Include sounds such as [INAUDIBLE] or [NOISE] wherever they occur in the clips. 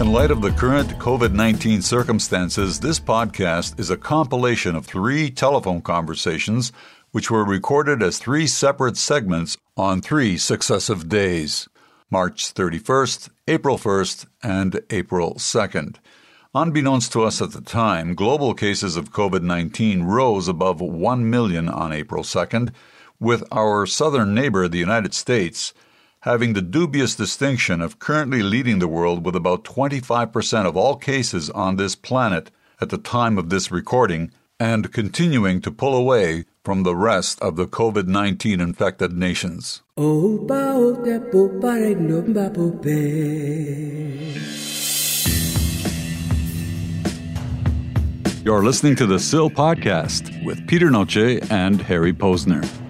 In light of the current COVID 19 circumstances, this podcast is a compilation of three telephone conversations which were recorded as three separate segments on three successive days March 31st, April 1st, and April 2nd. Unbeknownst to us at the time, global cases of COVID 19 rose above 1 million on April 2nd, with our southern neighbor, the United States, having the dubious distinction of currently leading the world with about 25% of all cases on this planet at the time of this recording, and continuing to pull away from the rest of the COVID 19 infected nations. You're listening to the SIL Podcast with Peter Noce and Harry Posner.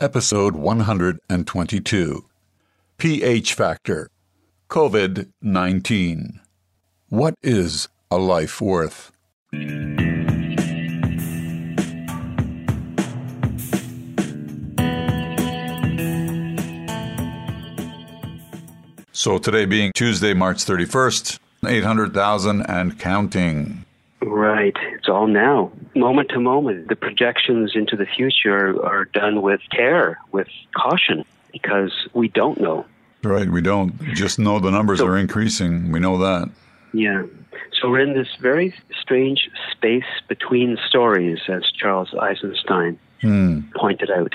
Episode 122 pH Factor COVID 19. What is a life worth? So, today being Tuesday, March 31st, 800,000 and counting. Right. It's all now, moment to moment. The projections into the future are done with care, with caution, because we don't know. Right. We don't just know the numbers so, are increasing. We know that. Yeah. So we're in this very strange space between stories, as Charles Eisenstein hmm. pointed out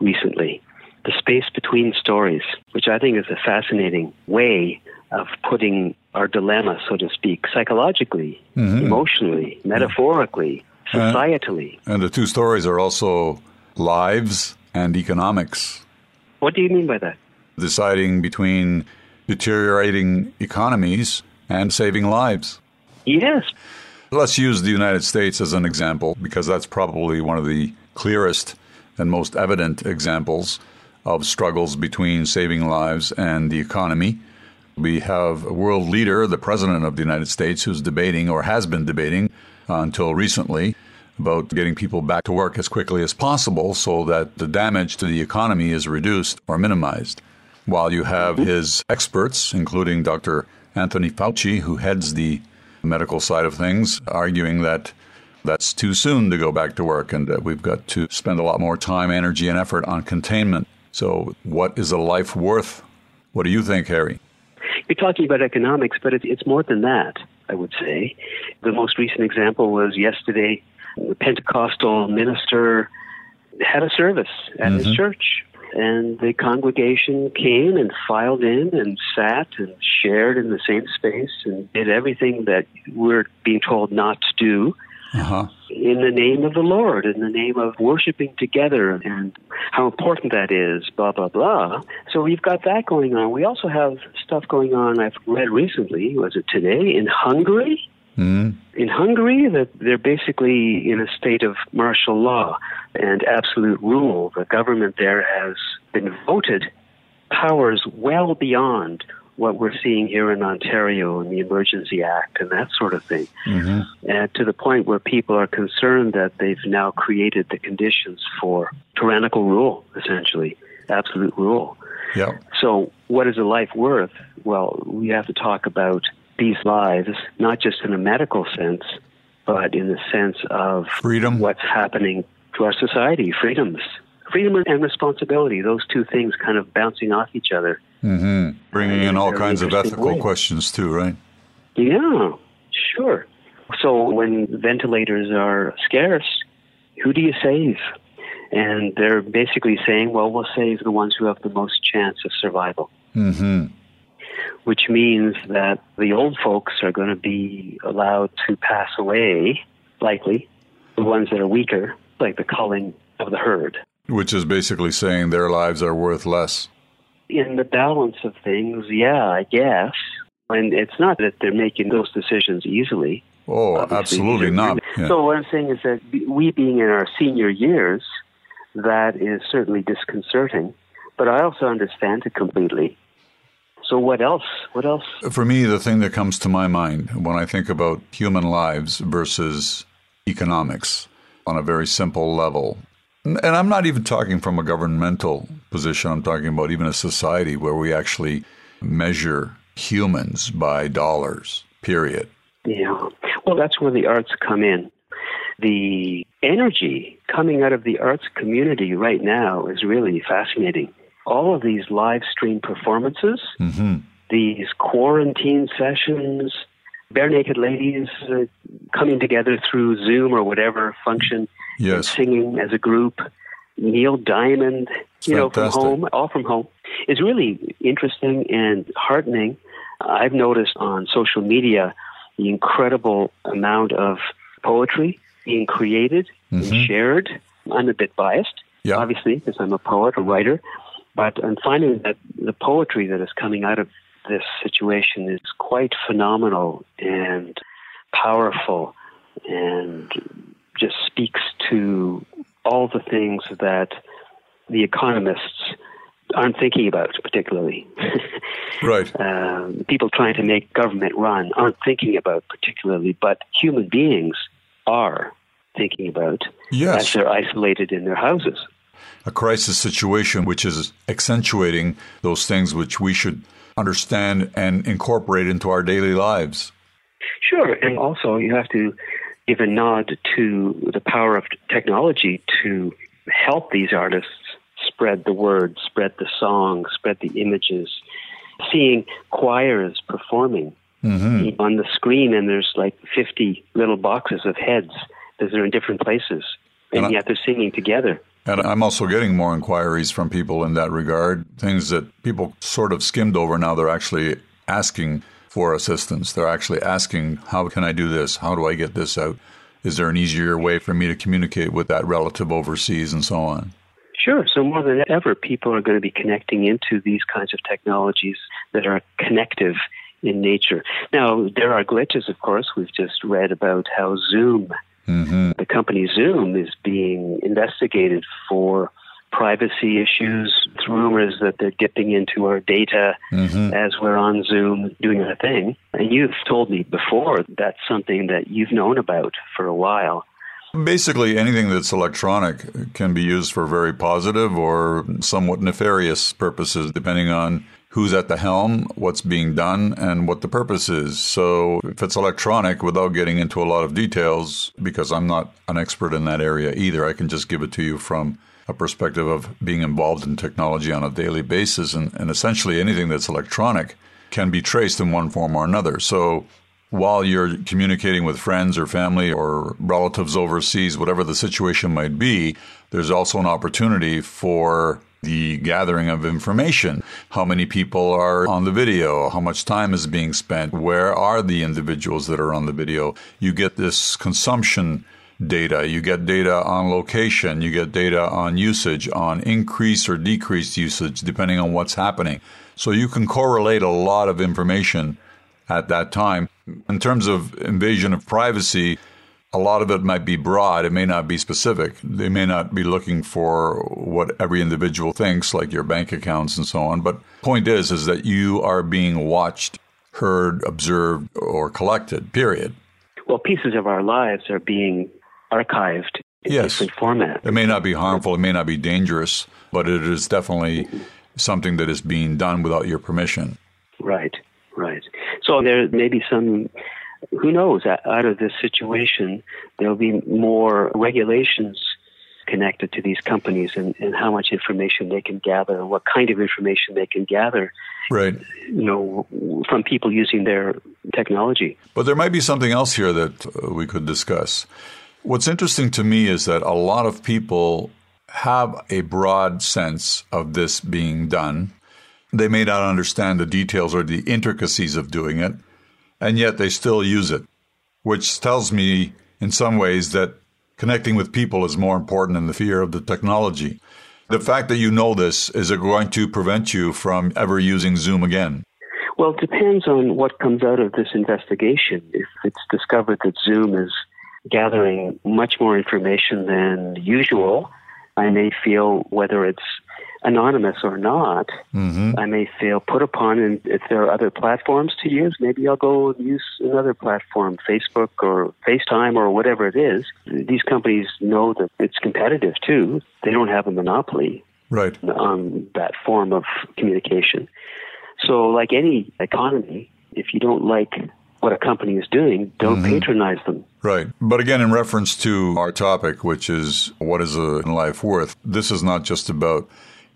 recently. The space between stories, which I think is a fascinating way of putting our dilemma, so to speak, psychologically, mm-hmm. emotionally, metaphorically, societally. And, and the two stories are also lives and economics. What do you mean by that? Deciding between deteriorating economies and saving lives. Yes. Let's use the United States as an example because that's probably one of the clearest and most evident examples of struggles between saving lives and the economy. We have a world leader, the President of the United States, who's debating or has been debating uh, until recently about getting people back to work as quickly as possible so that the damage to the economy is reduced or minimized. While you have his experts, including Dr. Anthony Fauci, who heads the medical side of things, arguing that that's too soon to go back to work and that we've got to spend a lot more time, energy, and effort on containment. So, what is a life worth? What do you think, Harry? You're talking about economics, but it's more than that, I would say. The most recent example was yesterday, the Pentecostal minister had a service at mm-hmm. his church. And the congregation came and filed in and sat and shared in the same space and did everything that we're being told not to do uh-huh. in the name of the Lord, in the name of worshiping together and how important that is, blah, blah, blah. So we've got that going on. We also have stuff going on, I've read recently, was it today, in Hungary? Mm. In Hungary, that they're basically in a state of martial law and absolute rule. The government there has been voted powers well beyond what we're seeing here in Ontario and the Emergency Act and that sort of thing. Mm-hmm. And to the point where people are concerned that they've now created the conditions for tyrannical rule, essentially, absolute rule. Yeah. So, what is a life worth? Well, we have to talk about these lives, not just in a medical sense, but in the sense of freedom, what's happening to our society, freedoms, freedom and responsibility, those two things kind of bouncing off each other. Mm-hmm. Bringing in all kinds of ethical way. questions, too, right? Yeah, sure. So when ventilators are scarce, who do you save? And they're basically saying, well, we'll save the ones who have the most chance of survival. Mm-hmm. Which means that the old folks are going to be allowed to pass away, likely, the ones that are weaker, like the culling of the herd. Which is basically saying their lives are worth less. In the balance of things, yeah, I guess. And it's not that they're making those decisions easily. Oh, Obviously, absolutely not. Yeah. So what I'm saying is that we being in our senior years, that is certainly disconcerting. But I also understand it completely. So what else? What else? For me, the thing that comes to my mind when I think about human lives versus economics on a very simple level, and I'm not even talking from a governmental position. I'm talking about even a society where we actually measure humans by dollars, period. Yeah. Well, that's where the arts come in. The energy coming out of the arts community right now is really fascinating. All of these live stream performances, mm-hmm. these quarantine sessions, Barenaked Ladies uh, coming together through Zoom or whatever function, yes. singing as a group, Neil Diamond, it's you fantastic. know, from home, all from home, is really interesting and heartening. I've noticed on social media the incredible amount of poetry being created mm-hmm. and shared. I'm a bit biased, yeah. obviously, because I'm a poet, a writer, but I'm finding that the poetry that is coming out of this situation is quite phenomenal and powerful and just speaks to all the things that the economists aren't thinking about particularly. [LAUGHS] right. Um, people trying to make government run aren't thinking about particularly, but human beings are thinking about yes. as they're isolated in their houses. A crisis situation which is accentuating those things which we should understand and incorporate into our daily lives. Sure, and also you have to give a nod to the power of technology to help these artists spread the word, spread the song, spread the images. Seeing choirs performing mm-hmm. on the screen, and there's like 50 little boxes of heads that are in different places, and, and yet they're singing together. And I'm also getting more inquiries from people in that regard, things that people sort of skimmed over. Now they're actually asking for assistance. They're actually asking, How can I do this? How do I get this out? Is there an easier way for me to communicate with that relative overseas and so on? Sure. So more than ever, people are going to be connecting into these kinds of technologies that are connective in nature. Now, there are glitches, of course. We've just read about how Zoom, mm-hmm. the company Zoom, is being investigated for privacy issues, rumors that they're dipping into our data mm-hmm. as we're on Zoom doing our thing. And you've told me before that's something that you've known about for a while. Basically, anything that's electronic can be used for very positive or somewhat nefarious purposes, depending on who's at the helm, what's being done, and what the purpose is. So, if it's electronic, without getting into a lot of details, because I'm not an expert in that area either, I can just give it to you from a perspective of being involved in technology on a daily basis. And, and essentially, anything that's electronic can be traced in one form or another. So, while you're communicating with friends or family or relatives overseas, whatever the situation might be, there's also an opportunity for the gathering of information. How many people are on the video? How much time is being spent? Where are the individuals that are on the video? You get this consumption data. You get data on location. You get data on usage, on increase or decreased usage, depending on what's happening. So you can correlate a lot of information at that time. In terms of invasion of privacy, a lot of it might be broad. It may not be specific. They may not be looking for what every individual thinks, like your bank accounts and so on. But point is, is that you are being watched, heard, observed, or collected. Period. Well, pieces of our lives are being archived in yes. different formats. It may not be harmful. It may not be dangerous, but it is definitely something that is being done without your permission. Right. Right. So there may be some, who knows, out of this situation, there'll be more regulations connected to these companies and, and how much information they can gather and what kind of information they can gather. Right. You know, from people using their technology. But there might be something else here that uh, we could discuss. What's interesting to me is that a lot of people have a broad sense of this being done they may not understand the details or the intricacies of doing it, and yet they still use it, which tells me in some ways that connecting with people is more important than the fear of the technology. The fact that you know this, is it going to prevent you from ever using Zoom again? Well, it depends on what comes out of this investigation. If it's discovered that Zoom is gathering much more information than usual, I may feel whether it's anonymous or not, mm-hmm. I may feel put upon. And if there are other platforms to use, maybe I'll go use another platform, Facebook or FaceTime or whatever it is. These companies know that it's competitive too. They don't have a monopoly. right. on that form of communication. So, like any economy, if you don't like what a company is doing, don't mm-hmm. patronize them. Right. But again, in reference to our topic, which is what is a life worth, this is not just about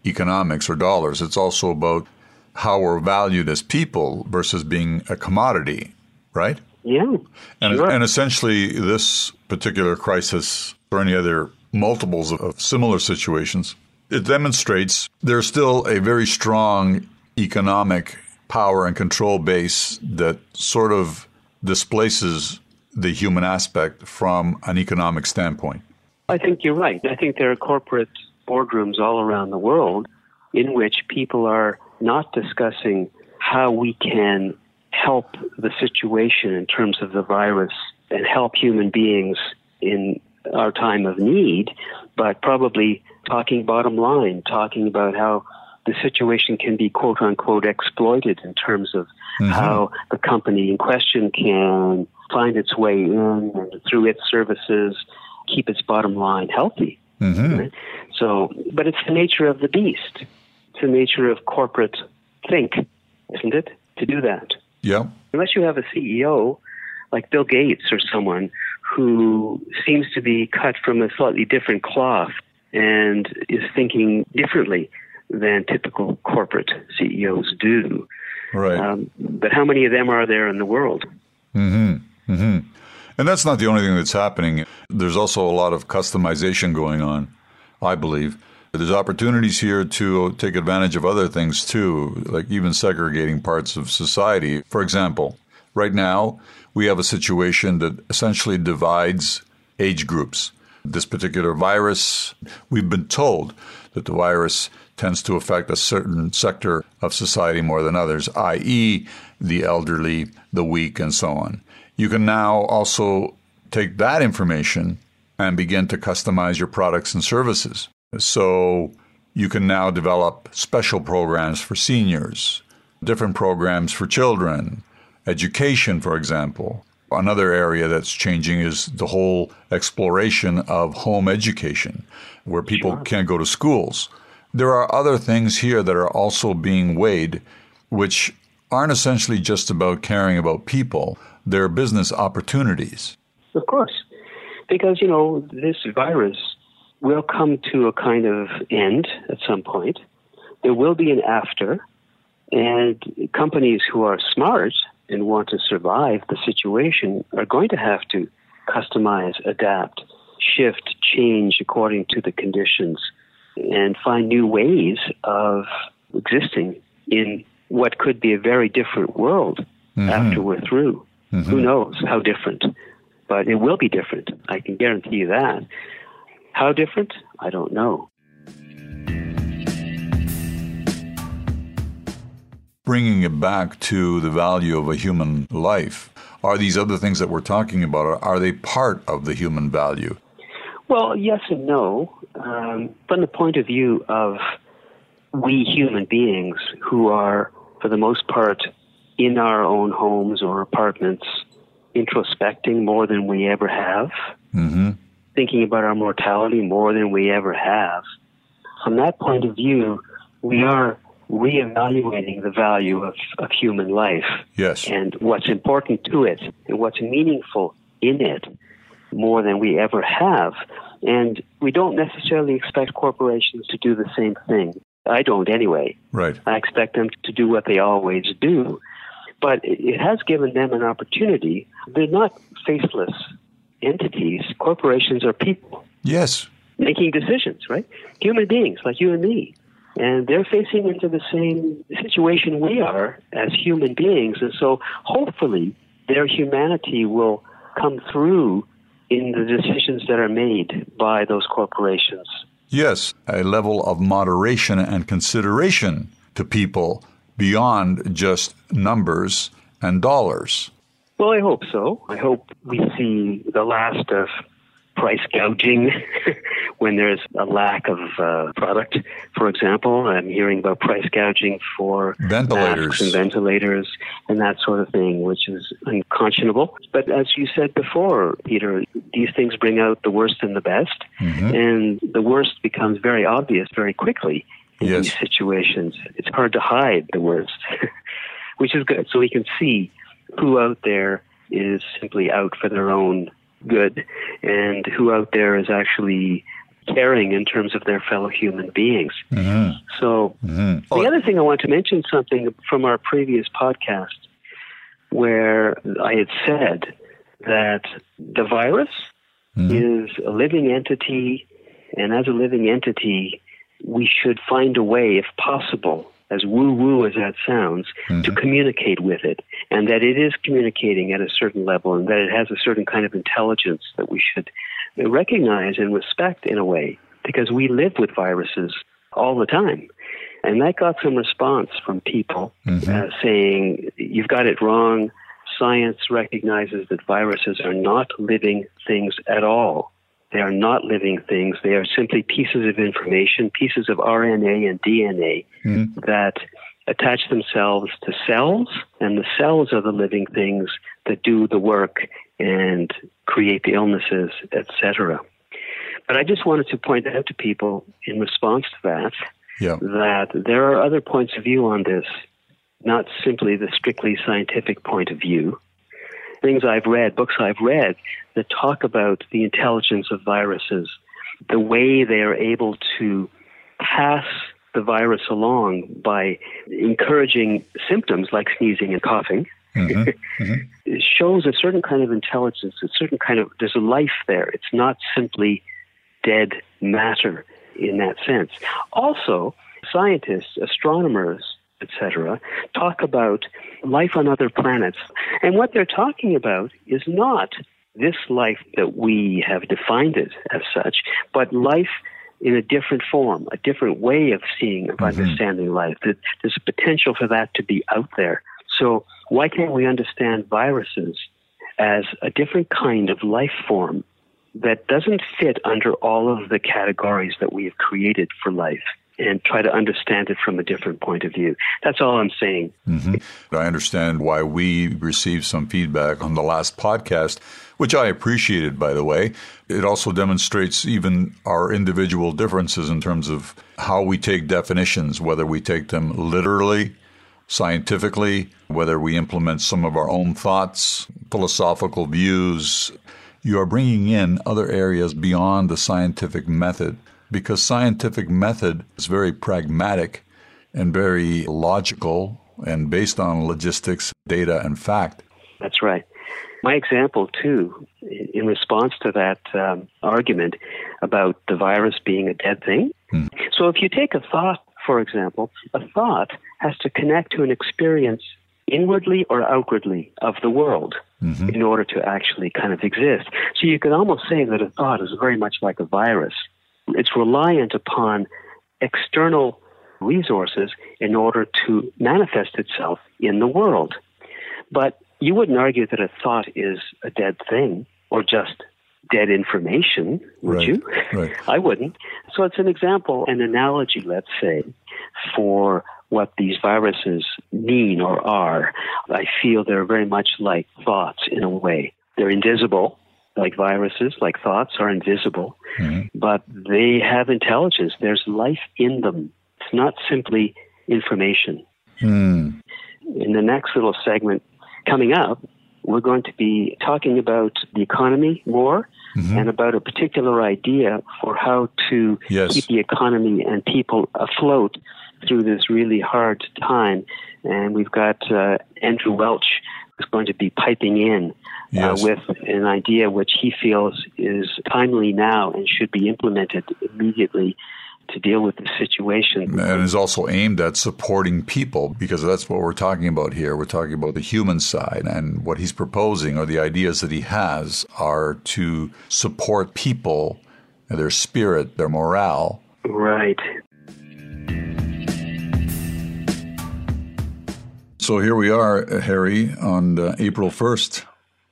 economics or dollars. It's also about how we're valued as people versus being a commodity, right? Yeah. And, sure. and essentially, this particular crisis or any other multiples of, of similar situations, it demonstrates there's still a very strong economic power and control base that sort of displaces the human aspect from an economic standpoint. I think you're right. I think there are corporate boardrooms all around the world in which people are not discussing how we can help the situation in terms of the virus and help human beings in our time of need, but probably talking bottom line, talking about how the situation can be quote unquote exploited in terms of mm-hmm. how the company in question can find its way in and through its services keep its bottom line healthy. Mm-hmm. Right? So, but it's the nature of the beast. It's the nature of corporate think, isn't it, to do that? Yeah. Unless you have a CEO like Bill Gates or someone who seems to be cut from a slightly different cloth and is thinking differently than typical corporate CEOs do. Right. Um, but how many of them are there in the world? Mm-hmm. Mm-hmm. And that's not the only thing that's happening. There's also a lot of customization going on, I believe. There's opportunities here to take advantage of other things too, like even segregating parts of society. For example, right now we have a situation that essentially divides age groups. This particular virus, we've been told that the virus tends to affect a certain sector of society more than others, i.e., the elderly, the weak, and so on. You can now also take that information and begin to customize your products and services. So you can now develop special programs for seniors, different programs for children, education, for example. Another area that's changing is the whole exploration of home education, where people sure. can't go to schools. There are other things here that are also being weighed, which aren't essentially just about caring about people, they're business opportunities. Of course. Because, you know, this virus will come to a kind of end at some point. There will be an after, and companies who are smart and want to survive the situation are going to have to customize, adapt, shift, change according to the conditions and find new ways of existing in what could be a very different world mm-hmm. after we're through. Mm-hmm. Who knows how different? But it will be different. I can guarantee you that. How different? I don't know. Bringing it back to the value of a human life, are these other things that we're talking about, are they part of the human value? Well, yes and no. Um, from the point of view of we human beings who are, for the most part, in our own homes or apartments, introspecting more than we ever have, mm-hmm. thinking about our mortality more than we ever have. From that point of view, we are reevaluating the value of, of human life yes. and what's important to it and what's meaningful in it more than we ever have. And we don't necessarily expect corporations to do the same thing. I don't anyway. Right. I expect them to do what they always do. But it has given them an opportunity. They're not faceless entities. Corporations are people. Yes. Making decisions, right? Human beings like you and me. And they're facing into the same situation we are as human beings. And so hopefully their humanity will come through in the decisions that are made by those corporations. Yes, a level of moderation and consideration to people beyond just numbers and dollars. Well, I hope so. I hope we see the last of price gouging [LAUGHS] when there's a lack of uh, product. For example, I'm hearing about price gouging for ventilators and ventilators and that sort of thing, which is unconscionable. But as you said before, Peter, these things bring out the worst and the best, mm-hmm. and the worst becomes very obvious very quickly in yes. these situations. It's hard to hide the worst, [LAUGHS] which is good. So we can see who out there is simply out for their own good and who out there is actually caring in terms of their fellow human beings. Mm-hmm. So, mm-hmm. the other thing I want to mention something from our previous podcast where I had said that the virus mm-hmm. is a living entity, and as a living entity, we should find a way, if possible, as woo woo as that sounds, mm-hmm. to communicate with it, and that it is communicating at a certain level, and that it has a certain kind of intelligence that we should recognize and respect in a way, because we live with viruses all the time. And that got some response from people mm-hmm. uh, saying, You've got it wrong. Science recognizes that viruses are not living things at all. They are not living things. They are simply pieces of information, pieces of RNA and DNA mm-hmm. that attach themselves to cells, and the cells are the living things that do the work and create the illnesses, etc. But I just wanted to point out to people in response to that yeah. that there are other points of view on this, not simply the strictly scientific point of view things I've read, books I've read, that talk about the intelligence of viruses, the way they are able to pass the virus along by encouraging symptoms like sneezing and coughing. Mm-hmm. [LAUGHS] Mm-hmm. it shows a certain kind of intelligence, a certain kind of, there's a life there. It's not simply dead matter in that sense. Also, scientists, astronomers, etc., talk about life on other planets. And what they're talking about is not this life that we have defined it as such, but life in a different form, a different way of seeing, of mm-hmm. understanding life. That there's a potential for that to be out there. So why can't we understand viruses as a different kind of life form that doesn't fit under all of the categories that we have created for life? And try to understand it from a different point of view. That's all I'm saying. Mm-hmm. I understand why we received some feedback on the last podcast, which I appreciated, by the way. It also demonstrates even our individual differences in terms of how we take definitions, whether we take them literally, scientifically, whether we implement some of our own thoughts, philosophical views. You are bringing in other areas beyond the scientific method because scientific method is very pragmatic and very logical and based on logistics, data, and fact. That's right. My example, too, in response to that um, argument about the virus being a dead thing. Hmm. So, if you take a thought, for example, a thought has to connect to an experience inwardly or outwardly of the world mm-hmm. in order to actually kind of exist. So, you could almost say that a thought is very much like a virus. It's reliant upon external resources in order to manifest itself in the world. But you wouldn't argue that a thought is a dead thing or just dead information, would right, you? Right. [LAUGHS] I wouldn't. So it's an example, an analogy, let's say, for what these viruses mean or are. I feel they're very much like thoughts in a way. They're invisible, like viruses, like thoughts, are invisible, mm-hmm. but they have intelligence. There's life in them. It's not simply information. Mm. In the next little segment coming up, we're going to be talking about the economy more mm-hmm. and about a particular idea for how to yes. keep the economy and people afloat through this really hard time. And we've got uh, Andrew Welch is going to be piping in uh, yes. uh, with an idea which he feels is timely now and should be implemented immediately to deal with the situation. And is also aimed at supporting people because that's what we're talking about here. We're talking about the human side. And what he's proposing or the ideas that he has are to support people, their spirit, their morale. Right. So here we are, Harry, on uh, April 1st,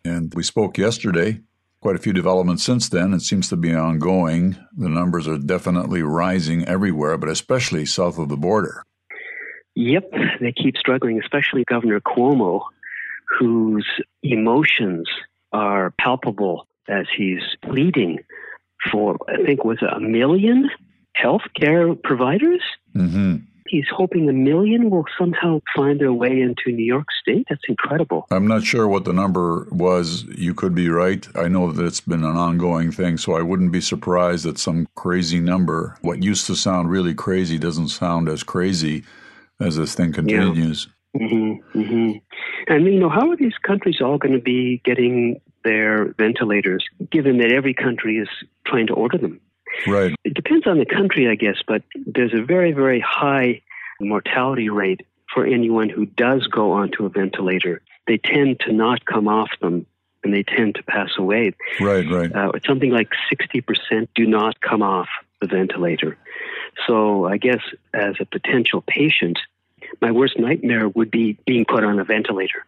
and we spoke yesterday quite a few developments since then. It seems to be ongoing. The numbers are definitely rising everywhere, but especially south of the border. Yep, they keep struggling, especially Governor Cuomo, whose emotions are palpable as he's pleading for, I think, was a million healthcare providers. Mm-hmm. He's hoping a million will somehow find their way into New York State. That's incredible. I'm not sure what the number was. You could be right. I know that it's been an ongoing thing, so I wouldn't be surprised that some crazy number, what used to sound really crazy, doesn't sound as crazy as this thing continues. Yeah. Mm-hmm, mm-hmm. And, you know, how are these countries all going to be getting their ventilators, given that every country is trying to order them? Right. It depends on the country, I guess, but there's a very, very high mortality rate for anyone who does go onto a ventilator. They tend to not come off them and they tend to pass away. Right, right. Uh, something like 60% do not come off the ventilator. So I guess as a potential patient, my worst nightmare would be being put on a ventilator.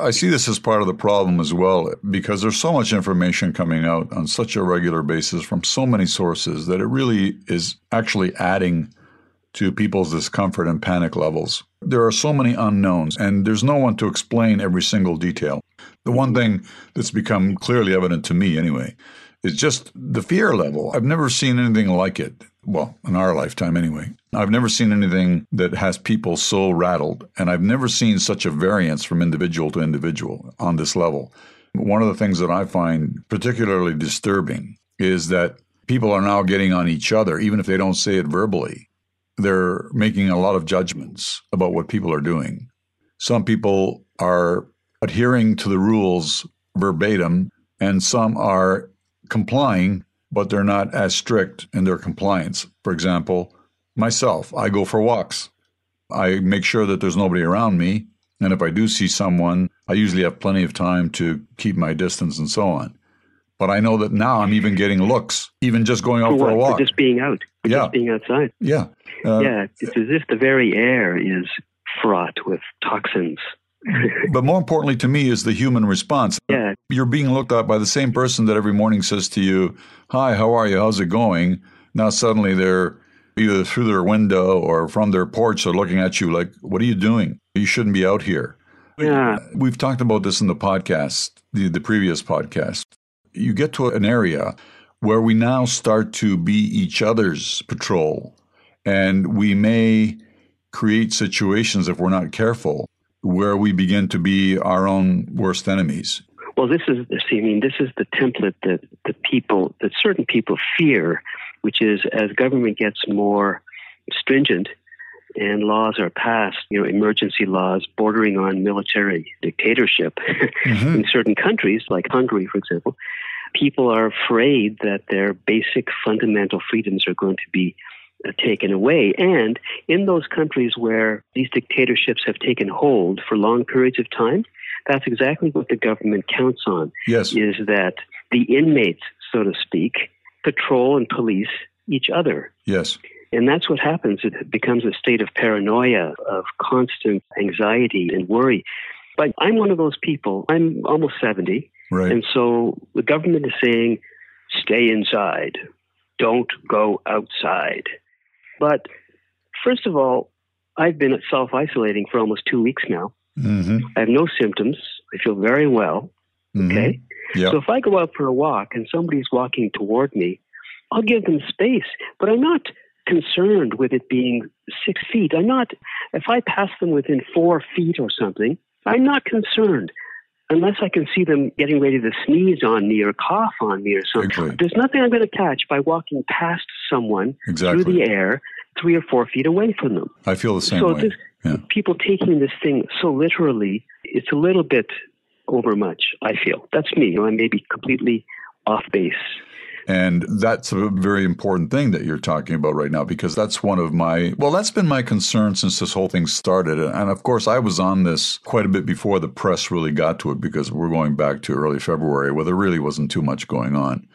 I see this as part of the problem as well because there's so much information coming out on such a regular basis from so many sources that it really is actually adding to people's discomfort and panic levels. There are so many unknowns, and there's no one to explain every single detail. The one thing that's become clearly evident to me, anyway, is just the fear level. I've never seen anything like it. Well, in our lifetime, anyway. I've never seen anything that has people so rattled, and I've never seen such a variance from individual to individual on this level. One of the things that I find particularly disturbing is that people are now getting on each other, even if they don't say it verbally. They're making a lot of judgments about what people are doing. Some people are adhering to the rules verbatim, and some are complying, but they're not as strict in their compliance. For example, myself, I go for walks. I make sure that there's nobody around me. And if I do see someone, I usually have plenty of time to keep my distance and so on. But I know that now I'm even getting looks, even just going out for, for a walk. For just being out. For yeah. Just being outside. Yeah. Uh, yeah. It's as if the very air is fraught with toxins. But more importantly to me is the human response. Yeah. You're being looked at by the same person that every morning says to you, Hi, how are you? How's it going? Now suddenly they're either through their window or from their porch, they're looking at you like, What are you doing? You shouldn't be out here. Yeah. We've talked about this in the podcast, the, the previous podcast. You get to an area where we now start to be each other's patrol, and we may create situations if we're not careful where we begin to be our own worst enemies. Well, this is, see, I mean, this is the template that the people, that certain people fear, which is as government gets more stringent and laws are passed, you know, emergency laws bordering on military dictatorship mm-hmm. in certain countries, like Hungary, for example, people are afraid that their basic fundamental freedoms are going to be taken away. And in those countries where these dictatorships have taken hold for long periods of time, that's exactly what the government counts on. Yes. Is that the inmates, so to speak, patrol and police each other. Yes. And that's what happens. It becomes a state of paranoia, of constant anxiety and worry. But I'm one of those people. I'm almost 70. Right. And so the government is saying, stay inside, don't go outside. But first of all, I've been self isolating for almost two weeks now. Mm-hmm. I have no symptoms. I feel very well. Mm-hmm. Okay. Yep. So if I go out for a walk and somebody's walking toward me, I'll give them space, but I'm not concerned with it being six feet. I'm not, if I pass them within four feet or something, I'm not concerned unless I can see them getting ready to sneeze on me or cough on me or something. Exactly. There's nothing I'm going to catch by walking past someone exactly. through the air three or four feet away from them. I feel the same so way. This, yeah. people taking this thing so literally, it's a little bit overmuch, I feel. That's me. You know, I may be completely off base. And that's a very important thing that you're talking about right now because that's one of my, well, that's been my concern since this whole thing started. And of course, I was on this quite a bit before the press really got to it because we're going back to early February where there really wasn't too much going on.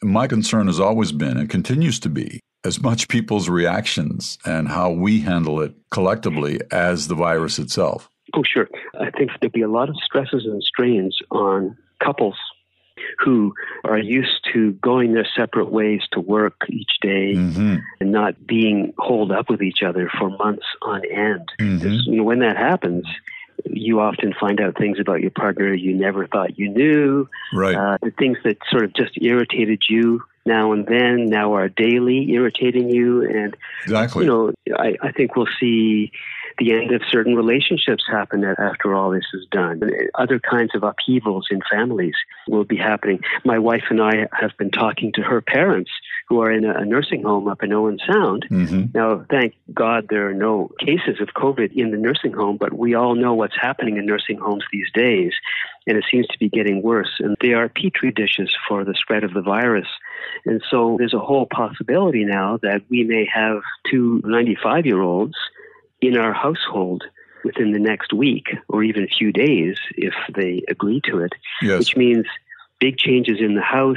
My concern has always been and continues to be as much people's reactions and how we handle it collectively as the virus itself. Oh, sure. I think there'll be a lot of stresses and strains on couples who are used to going their separate ways to work each day mm-hmm. and not being holed up with each other for months on end. Mm-hmm. You know, when that happens, you often find out things about your partner you never thought you knew. Right. Uh, the things that sort of just irritated you now and then now are daily irritating you. And, exactly. you know, I, I think we'll see the end of certain relationships happen after all this is done. Other kinds of upheavals in families will be happening. My wife and I have been talking to her parents who are in a nursing home up in Owen Sound. Mm-hmm. Now, thank God there are no cases of COVID in the nursing home, but we all know what's happening in nursing homes these days, and it seems to be getting worse. And they are petri dishes for the spread of the virus. And so there's a whole possibility now that we may have two 95 year olds in our household within the next week or even a few days if they agree to it, yes. which means big changes in the house,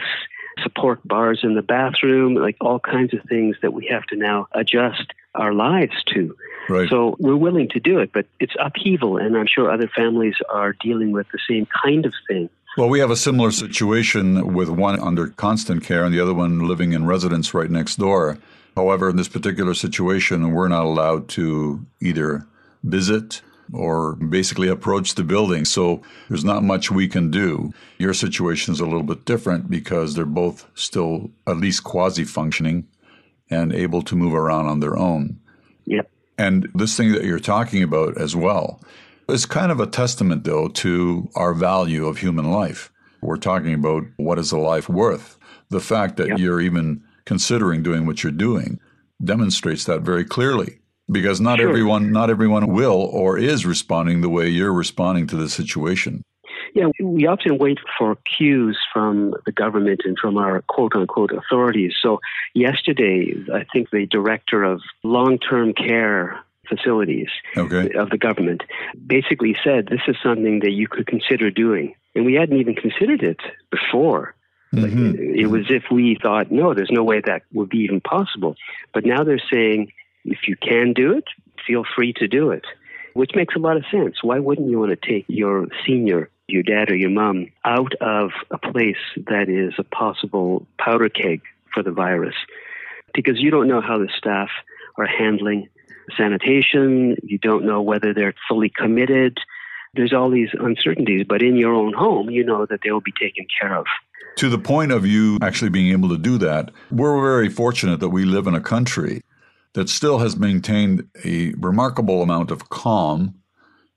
support bars in the bathroom, like all kinds of things that we have to now adjust our lives to. Right. So we're willing to do it, but it's upheaval, and I'm sure other families are dealing with the same kind of thing. Well, we have a similar situation with one under constant care and the other one living in residence right next door. However, in this particular situation, we're not allowed to either visit or basically approach the building. So there's not much we can do. Your situation is a little bit different because they're both still at least quasi functioning and able to move around on their own. Yep. And this thing that you're talking about as well is kind of a testament, though, to our value of human life. We're talking about what is a life worth. The fact that yep. you're even considering doing what you're doing demonstrates that very clearly because not sure. everyone not everyone will or is responding the way you're responding to the situation. Yeah, we often wait for cues from the government and from our quote unquote authorities. So, yesterday, I think the director of long term care facilities okay. of the government basically said this is something that you could consider doing. And we hadn't even considered it before. Mm-hmm. It, it was if we thought, no, there's no way that would be even possible. But now they're saying, if you can do it, feel free to do it, which makes a lot of sense. Why wouldn't you want to take your senior, your dad or your mom, out of a place that is a possible powder keg for the virus? Because you don't know how the staff are handling sanitation, you don't know whether they're fully committed. There's all these uncertainties, but in your own home, you know that they will be taken care of. To the point of you actually being able to do that, we're very fortunate that we live in a country that still has maintained a remarkable amount of calm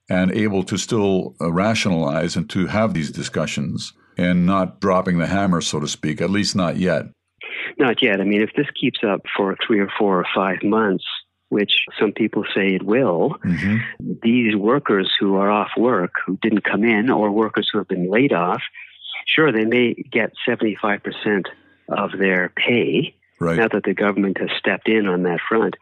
and able to still uh, rationalize and to have these discussions and not dropping the hammer, so to speak, at least not yet. Not yet. I mean, if this keeps up for three or four or five months, which some people say it will, mm-hmm. these workers who are off work, who didn't come in, or workers who have been laid off, sure, they may get 75% of their pay. Right. Now that the government has stepped in on that front.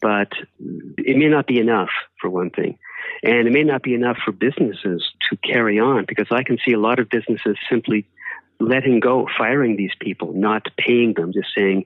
But it may not be enough, for one thing. And it may not be enough for businesses to carry on because I can see a lot of businesses simply letting go, firing these people, not paying them, just saying,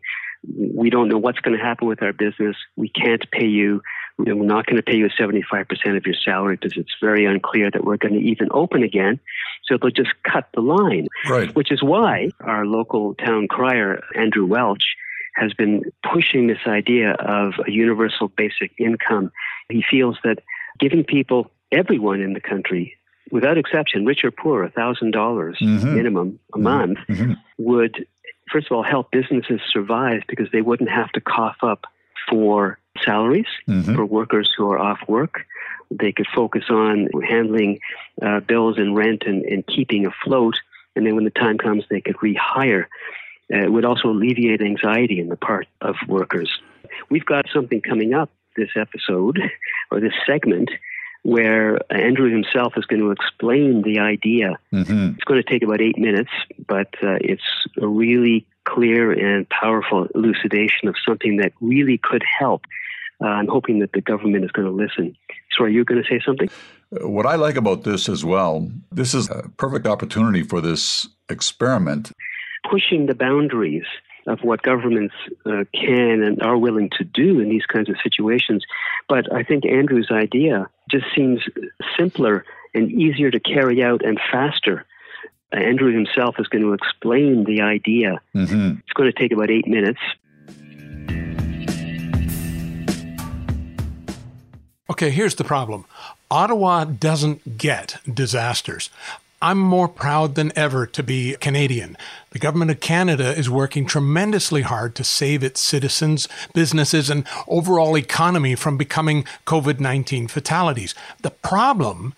we don't know what's going to happen with our business. We can't pay you. We're not going to pay you 75% of your salary because it's very unclear that we're going to even open again. So they'll just cut the line. Right. Which is why our local town crier, Andrew Welch, has been pushing this idea of a universal basic income. He feels that giving people, everyone in the country, without exception, rich or poor, $1,000 mm-hmm. minimum a month, mm-hmm. would, first of all, help businesses survive because they wouldn't have to cough up for salaries mm-hmm. for workers who are off work. They could focus on handling uh, bills and rent and, and, keeping afloat. And then when the time comes, they could rehire. Uh, it would also alleviate anxiety in the part of workers. We've got something coming up this episode or this segment where Andrew himself is going to explain the idea. Mm-hmm. It's going to take about eight minutes, but uh, it's a really clear and powerful elucidation of something that really could help. Uh, I'm hoping that the government is going to listen. So, are you going to say something? Uh, what I like about this as well, this is a perfect opportunity for this experiment. Pushing the boundaries of what governments uh, can and are willing to do in these kinds of situations. But I think Andrew's idea just seems simpler and easier to carry out and faster Andrew himself is going to explain the idea. Mm-hmm. It's going to take about eight minutes. Okay, here's the problem Ottawa doesn't get disasters. I'm more proud than ever to be Canadian. The government of Canada is working tremendously hard to save its citizens, businesses, and overall economy from becoming COVID 19 fatalities. The problem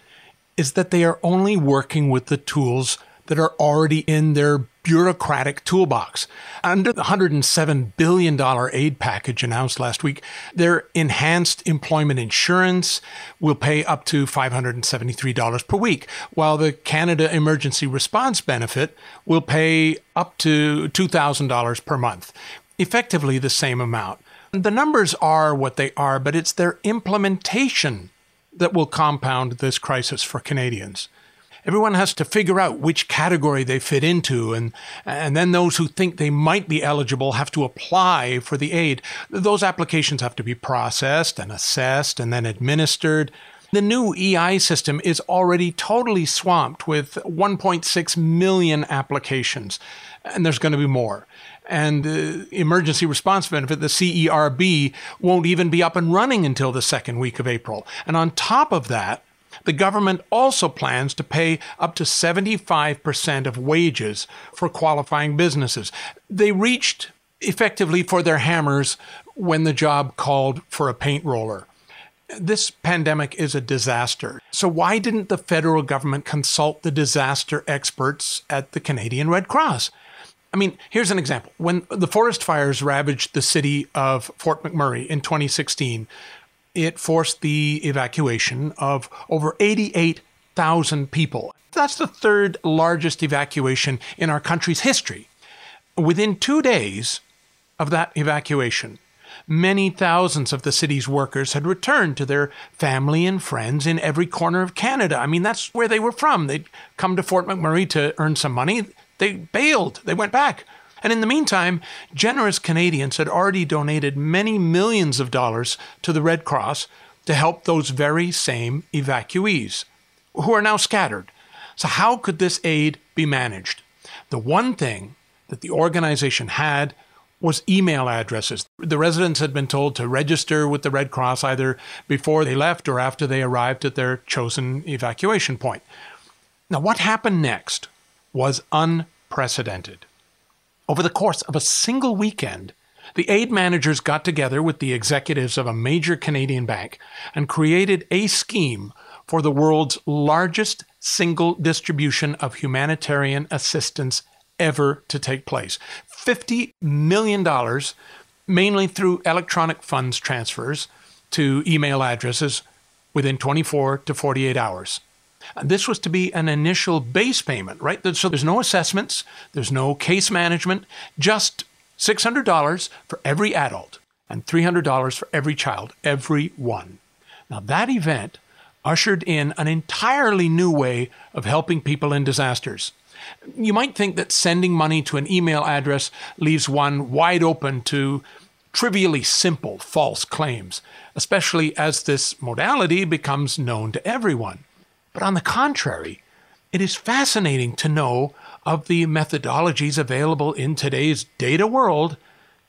is that they are only working with the tools that are already in their bureaucratic toolbox. Under the $107 billion aid package announced last week, their enhanced employment insurance will pay up to $573 per week, while the Canada Emergency Response Benefit will pay up to $2,000 per month, effectively the same amount. The numbers are what they are, but it's their implementation that will compound this crisis for Canadians everyone has to figure out which category they fit into and and then those who think they might be eligible have to apply for the aid. Those applications have to be processed and assessed and then administered. The new EI system is already totally swamped with 1.6 million applications and there's going to be more. And the emergency response benefit, the CERB, won't even be up and running until the second week of April. And on top of that, the government also plans to pay up to 75% of wages for qualifying businesses. They reached effectively for their hammers when the job called for a paint roller. This pandemic is a disaster. So, why didn't the federal government consult the disaster experts at the Canadian Red Cross? I mean, here's an example. When the forest fires ravaged the city of Fort McMurray in 2016, it forced the evacuation of over 88,000 people. That's the third largest evacuation in our country's history. Within two days of that evacuation, many thousands of the city's workers had returned to their family and friends in every corner of Canada. I mean, that's where they were from. They'd come to Fort McMurray to earn some money. They bailed, they went back. And in the meantime, generous Canadians had already donated many millions of dollars to the Red Cross to help those very same evacuees, who are now scattered. So, how could this aid be managed? The one thing that the organization had was email addresses. The residents had been told to register with the Red Cross either before they left or after they arrived at their chosen evacuation point. Now, what happened next was unprecedented. Over the course of a single weekend, the aid managers got together with the executives of a major Canadian bank and created a scheme for the world's largest single distribution of humanitarian assistance ever to take place. $50 million, mainly through electronic funds transfers to email addresses within 24 to 48 hours. This was to be an initial base payment, right? So there's no assessments, there's no case management, just $600 for every adult and $300 for every child, every one. Now, that event ushered in an entirely new way of helping people in disasters. You might think that sending money to an email address leaves one wide open to trivially simple false claims, especially as this modality becomes known to everyone. But on the contrary, it is fascinating to know of the methodologies available in today's data world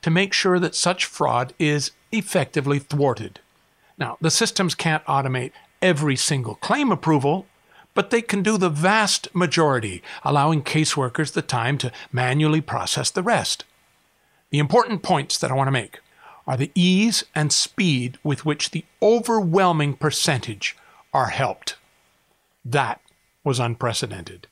to make sure that such fraud is effectively thwarted. Now, the systems can't automate every single claim approval, but they can do the vast majority, allowing caseworkers the time to manually process the rest. The important points that I want to make are the ease and speed with which the overwhelming percentage are helped. That was unprecedented.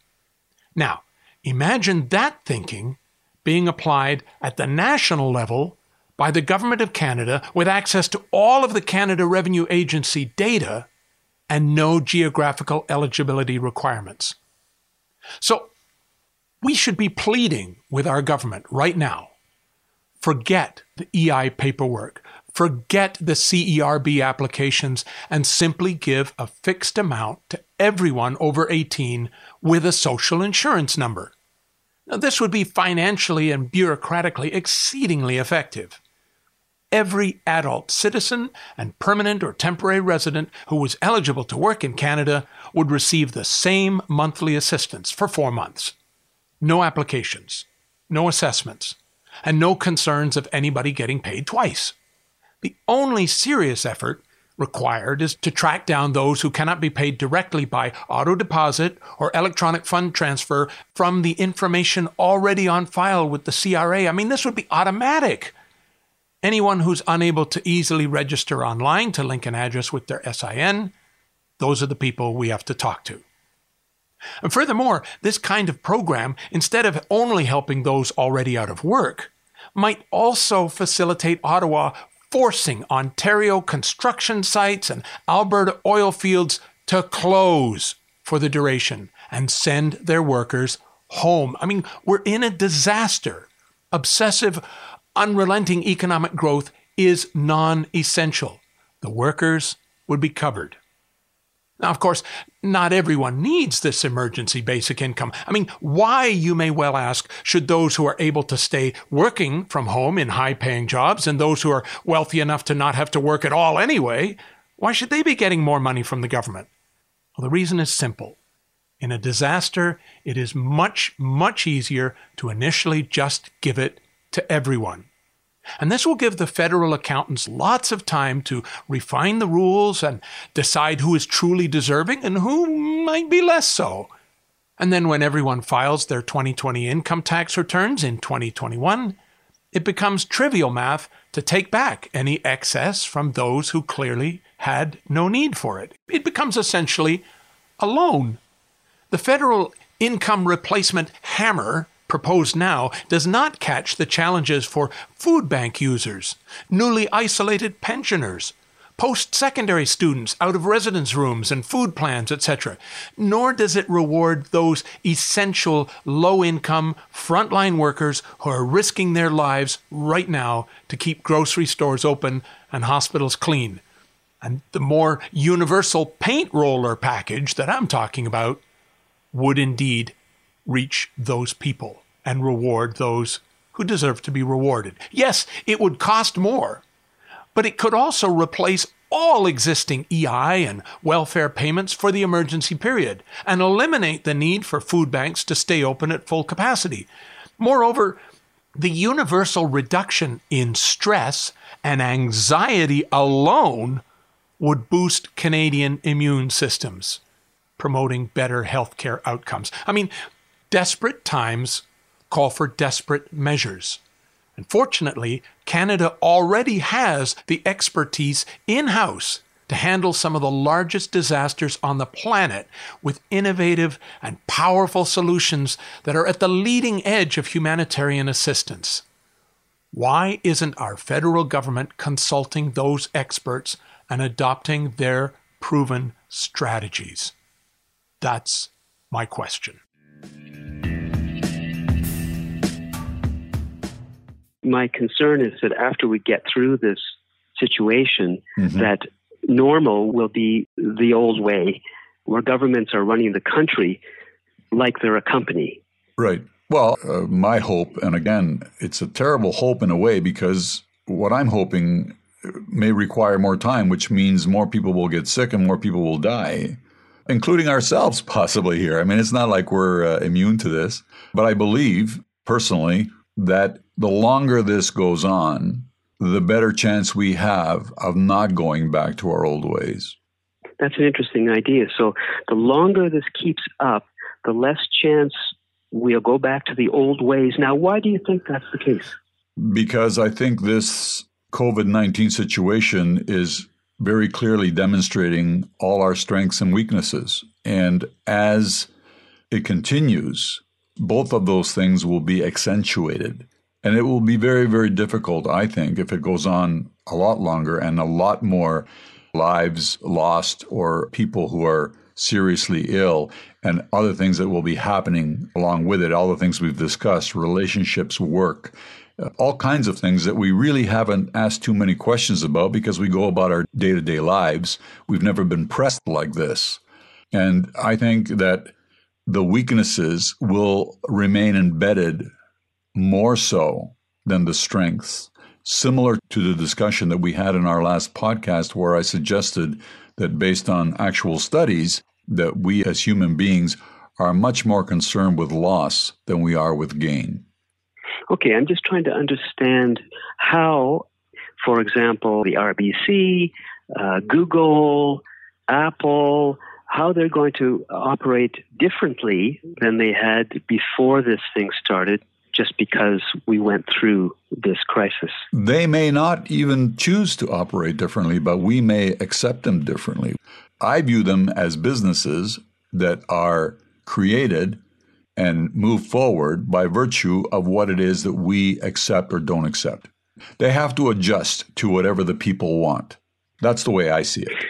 Now, imagine that thinking being applied at the national level by the Government of Canada with access to all of the Canada Revenue Agency data and no geographical eligibility requirements. So, we should be pleading with our government right now forget the EI paperwork, forget the CERB applications, and simply give a fixed amount to everyone over 18 with a social insurance number. Now, this would be financially and bureaucratically exceedingly effective. Every adult citizen and permanent or temporary resident who was eligible to work in Canada would receive the same monthly assistance for four months. no applications, no assessments, and no concerns of anybody getting paid twice. The only serious effort required is to track down those who cannot be paid directly by auto deposit or electronic fund transfer from the information already on file with the CRA. I mean, this would be automatic. Anyone who's unable to easily register online to link an address with their SIN, those are the people we have to talk to. And furthermore, this kind of program, instead of only helping those already out of work, might also facilitate Ottawa forcing Ontario construction sites and Alberta oil fields to close for the duration and send their workers home. I mean, we're in a disaster. Obsessive, unrelenting economic growth is non essential. The workers would be covered. Now, of course, not everyone needs this emergency basic income. I mean, why, you may well ask, should those who are able to stay working from home in high paying jobs and those who are wealthy enough to not have to work at all anyway, why should they be getting more money from the government? Well, the reason is simple. In a disaster, it is much, much easier to initially just give it to everyone. And this will give the federal accountants lots of time to refine the rules and decide who is truly deserving and who might be less so. And then when everyone files their 2020 income tax returns in 2021, it becomes trivial math to take back any excess from those who clearly had no need for it. It becomes essentially a loan. The federal income replacement hammer proposed now does not catch the challenges for food bank users, newly isolated pensioners, post secondary students out of residence rooms and food plans, etc., nor does it reward those essential low income frontline workers who are risking their lives right now to keep grocery stores open and hospitals clean. And the more universal paint roller package that I'm talking about would indeed reach those people and reward those who deserve to be rewarded. Yes, it would cost more, but it could also replace all existing EI and welfare payments for the emergency period and eliminate the need for food banks to stay open at full capacity. Moreover, the universal reduction in stress and anxiety alone would boost Canadian immune systems, promoting better healthcare outcomes. I mean, desperate times call for desperate measures. Unfortunately, Canada already has the expertise in house to handle some of the largest disasters on the planet with innovative and powerful solutions that are at the leading edge of humanitarian assistance. Why isn't our federal government consulting those experts and adopting their proven strategies? That's my question. My concern is that after we get through this situation, mm-hmm. that normal will be the old way, where governments are running the country like they're a company. Right. Well, uh, my hope, and again, it's a terrible hope in a way because what I'm hoping may require more time, which means more people will get sick and more people will die, including ourselves [LAUGHS] possibly here. I mean, it's not like we're uh, immune to this, but I believe personally that the longer this goes on, the better chance we have of not going back to our old ways. That's an interesting idea. So the longer this keeps up, the less chance we'll go back to the old ways. Now, why do you think that's the case? Because I think this COVID 19 situation is very clearly demonstrating all our strengths and weaknesses. And as it continues, both of those things will be accentuated. And it will be very, very difficult, I think, if it goes on a lot longer and a lot more lives lost or people who are seriously ill and other things that will be happening along with it, all the things we've discussed, relationships, work, uh, all kinds of things that we really haven't asked too many questions about because we go about our day to day lives. We've never been pressed like this. And I think that the weaknesses will remain embedded more so than the strengths. Similar to the discussion that we had in our last podcast, where I suggested that based on actual studies, that we as human beings are much more concerned with loss than we are with gain. Okay, I'm just trying to understand how, for example, the RBC, uh, Google, Apple, how they're going to operate differently than they had before this thing started just because we went through this crisis. They may not even choose to operate differently, but we may accept them differently. I view them as businesses that are created and move forward by virtue of what it is that we accept or don't accept. They have to adjust to whatever the people want. That's the way I see it.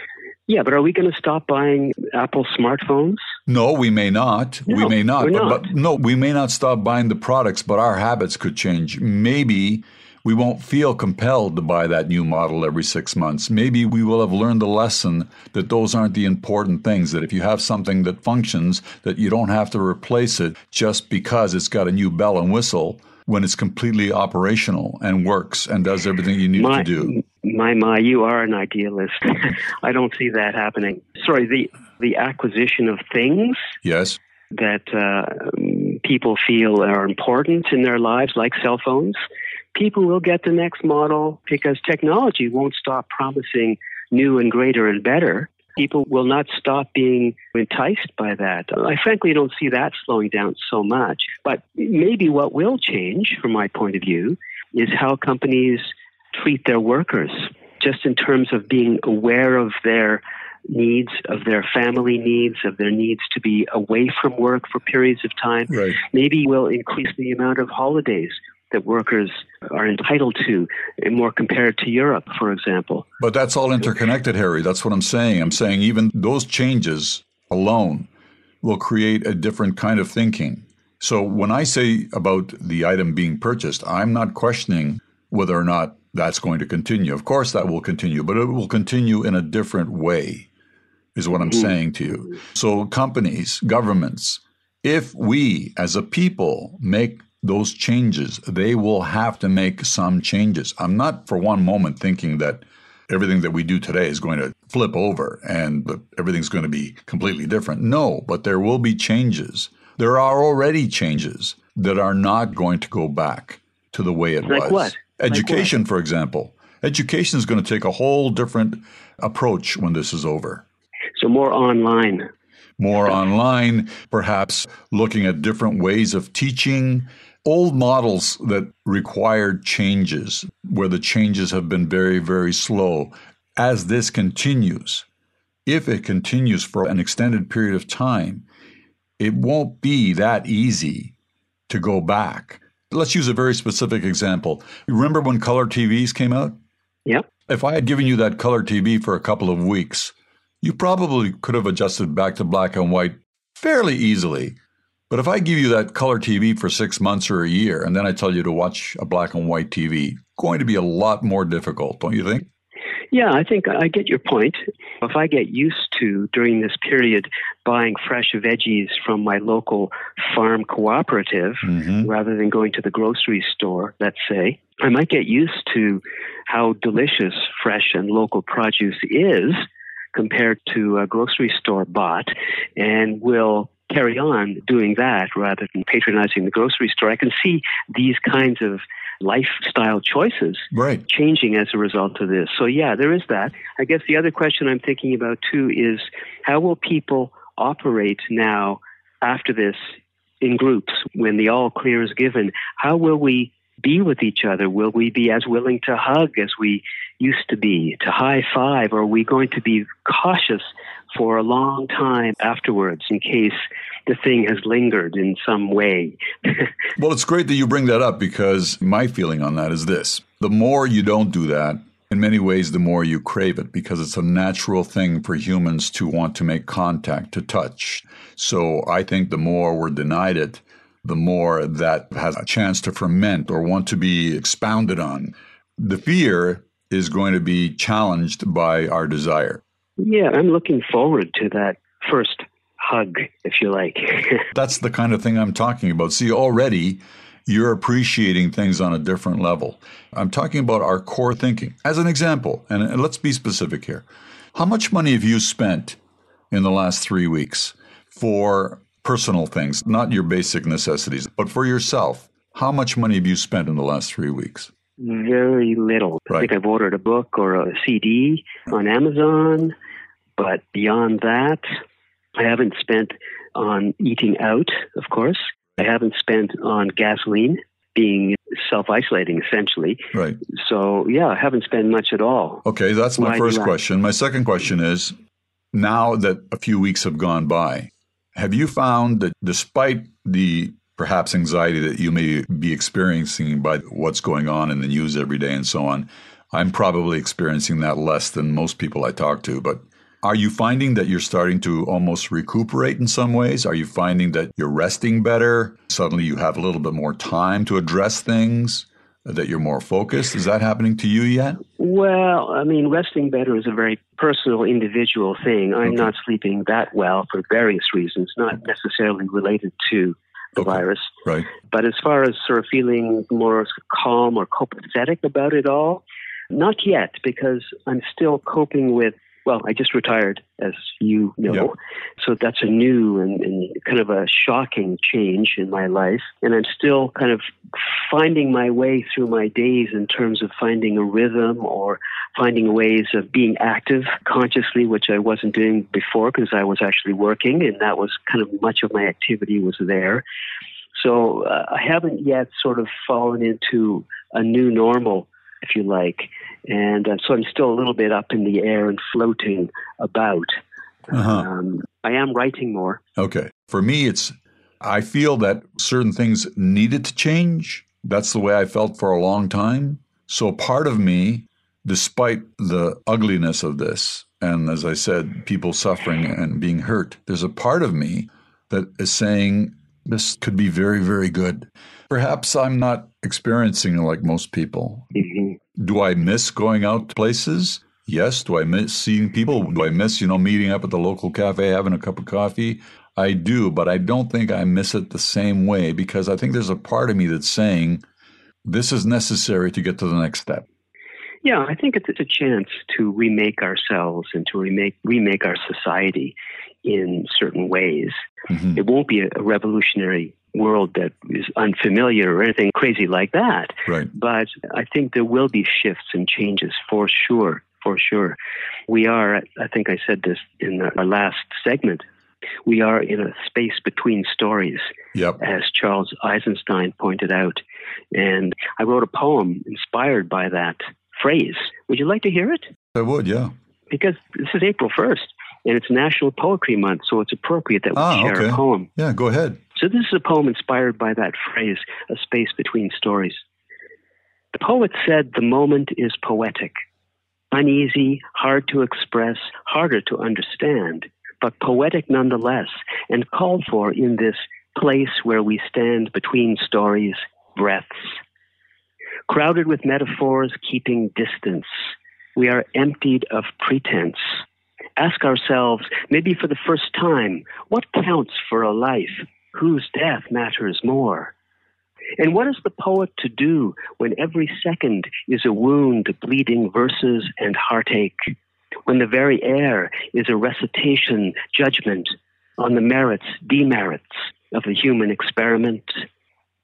Yeah, but are we going to stop buying Apple smartphones? No, we may not. No, we may not. But, not. but no, we may not stop buying the products, but our habits could change. Maybe we won't feel compelled to buy that new model every six months. Maybe we will have learned the lesson that those aren't the important things, that if you have something that functions, that you don't have to replace it just because it's got a new bell and whistle when it's completely operational and works and does everything you need my, to do. My, my, you are an idealist. [LAUGHS] I don't see that happening. Sorry, the, the acquisition of things Yes. that uh, people feel are important in their lives, like cell phones, people will get the next model because technology won't stop promising new and greater and better. People will not stop being enticed by that. I frankly don't see that slowing down so much. But maybe what will change, from my point of view, is how companies treat their workers, just in terms of being aware of their needs, of their family needs, of their needs to be away from work for periods of time. Right. Maybe we'll increase the amount of holidays that workers are entitled to, more compared to Europe, for example. But that's all interconnected, Harry. That's what I'm saying. I'm saying even those changes alone will create a different kind of thinking. So when I say about the item being purchased, I'm not questioning whether or not that's going to continue. Of course, that will continue, but it will continue in a different way, is what I'm mm-hmm. saying to you. So, companies, governments, if we as a people make those changes, they will have to make some changes. I'm not for one moment thinking that everything that we do today is going to flip over and that everything's going to be completely different. No, but there will be changes. There are already changes that are not going to go back to the way it Like was. what? Like Education, for example. Education is going to take a whole different approach when this is over So more online. more online, perhaps looking at different ways of teaching, old models that required changes, where the changes have been very, very slow. As this continues, if it continues for an extended period of time, it won't be that easy to go back. Let's use a very specific example. Remember when color TVs came out? Yep. If I had given you that color TV for a couple of weeks, you probably could have adjusted back to black and white fairly easily. But if I give you that color TV for six months or a year, and then I tell you to watch a black and white TV, going to be a lot more difficult, don't you think? Yeah, I think I get your point. If I get used to, during this period, buying fresh veggies from my local farm cooperative mm-hmm. rather than going to the grocery store, let's say, I might get used to how delicious fresh and local produce is compared to a grocery store bought and will carry on doing that rather than patronizing the grocery store. I can see these kinds of lifestyle choices Right. changing as a result of this. So, yeah, there is that. I guess the other question I'm thinking about too is how will people operate now after this in groups when the all clear is given? How will we be with each other? Will we be as willing to hug as we used to be, to high five? Or are we going to be cautious for a long time afterwards in case the thing has lingered in some way? [LAUGHS] Well, it's great that you bring that up because my feeling on that is this the more you don't do that, in many ways, the more you crave it because it's a natural thing for humans to want to make contact, to touch. So I think the more we're denied it, the more that has a chance to ferment or want to be expounded on. The fear is going to be challenged by our desire. yeah, I'm looking forward to that first hug, if you like. [LAUGHS] That's the kind of thing I'm talking about. See, already you're appreciating things on a different level. I'm talking about our core thinking. As an example, and let's be specific here. How much money have you spent in the last three weeks for personal things, not your basic necessities, but for yourself, how much money have you spent in the last three weeks? Very little. Right. I think I've ordered a book or a CD on Amazon, but beyond that, I haven't spent on eating out, of course. I haven't spent on gasoline, being self isolating essentially. Right. So, yeah, I haven't spent much at all. Okay, that's my Why first question. My second question is now that a few weeks have gone by, have you found that despite the perhaps anxiety that you may be experiencing by what's going on in the news every day and so on, I'm probably experiencing that less than most people I talk to, but are you finding that you're starting to almost recuperate in some ways? Are you finding that you're resting better? Suddenly you have a little bit more time to address things? That you're more focused? Is that happening to you yet? Well, I mean, resting better is a very personal, individual thing. I'm okay. not sleeping that well for various reasons, not necessarily related to the okay. virus. Right. But as far as sort of feeling more calm or copacetic about it all, not yet, because I'm still coping with well, I just retired, as you know. Yep. So that's a new and, and, kind of a shocking change in my life. And I'm still kind of finding my way through my days in terms of finding a rhythm or finding ways of being active consciously, which I wasn't doing before because I was actually working, and that was kind of much of my activity was there. So uh, I haven't yet sort of fallen into a new normal if you like. And uh, so I'm still a little bit up in the air and floating about. Uh-huh. Um, I am writing more. Okay. For me, it's, I feel that certain things needed to change. That's the way I felt for a long time. So part of me, despite the ugliness of this, and as I said, people suffering and being hurt, there's a part of me that is saying this could be very, very good. Perhaps I'm not experiencing it like most people. Mm-hmm. Do I miss going out to places? Yes. Do I miss seeing people? Do I miss, you know, meeting up at the local cafe, having a cup of coffee? I do, but I don't think I miss it the same way because I think there's a part of me that's saying this is necessary to get to the next step. Yeah, I think it's a chance to remake ourselves and to remake remake our society in certain ways. Mm-hmm. It won't be a, a revolutionary world that is unfamiliar or anything crazy like that. Right. But I think there will be shifts and changes for sure, for sure. We are, I think I said this in our last segment, we are in a space between stories, yep. as Charles Eisenstein pointed out. And I wrote a poem inspired by that phrase. Would you like to hear it? I would, yeah. Because this is April 1st and it's National Poetry Month, so it's appropriate that we ah, share okay. a poem. Yeah, go ahead. So this is a poem inspired by that phrase, a space between stories. The poet said the moment is poetic, uneasy, hard to express, harder to understand, but poetic nonetheless, and called for in this place where we stand between stories, breaths. Crowded with metaphors, keeping distance, we are emptied of pretense ask ourselves, maybe for the first time, what counts for a life? Whose death matters more? And what is the poet to do when every second is a wound, bleeding verses, and heartache? When the very air is a recitation, judgment on the merits, demerits of the human experiment?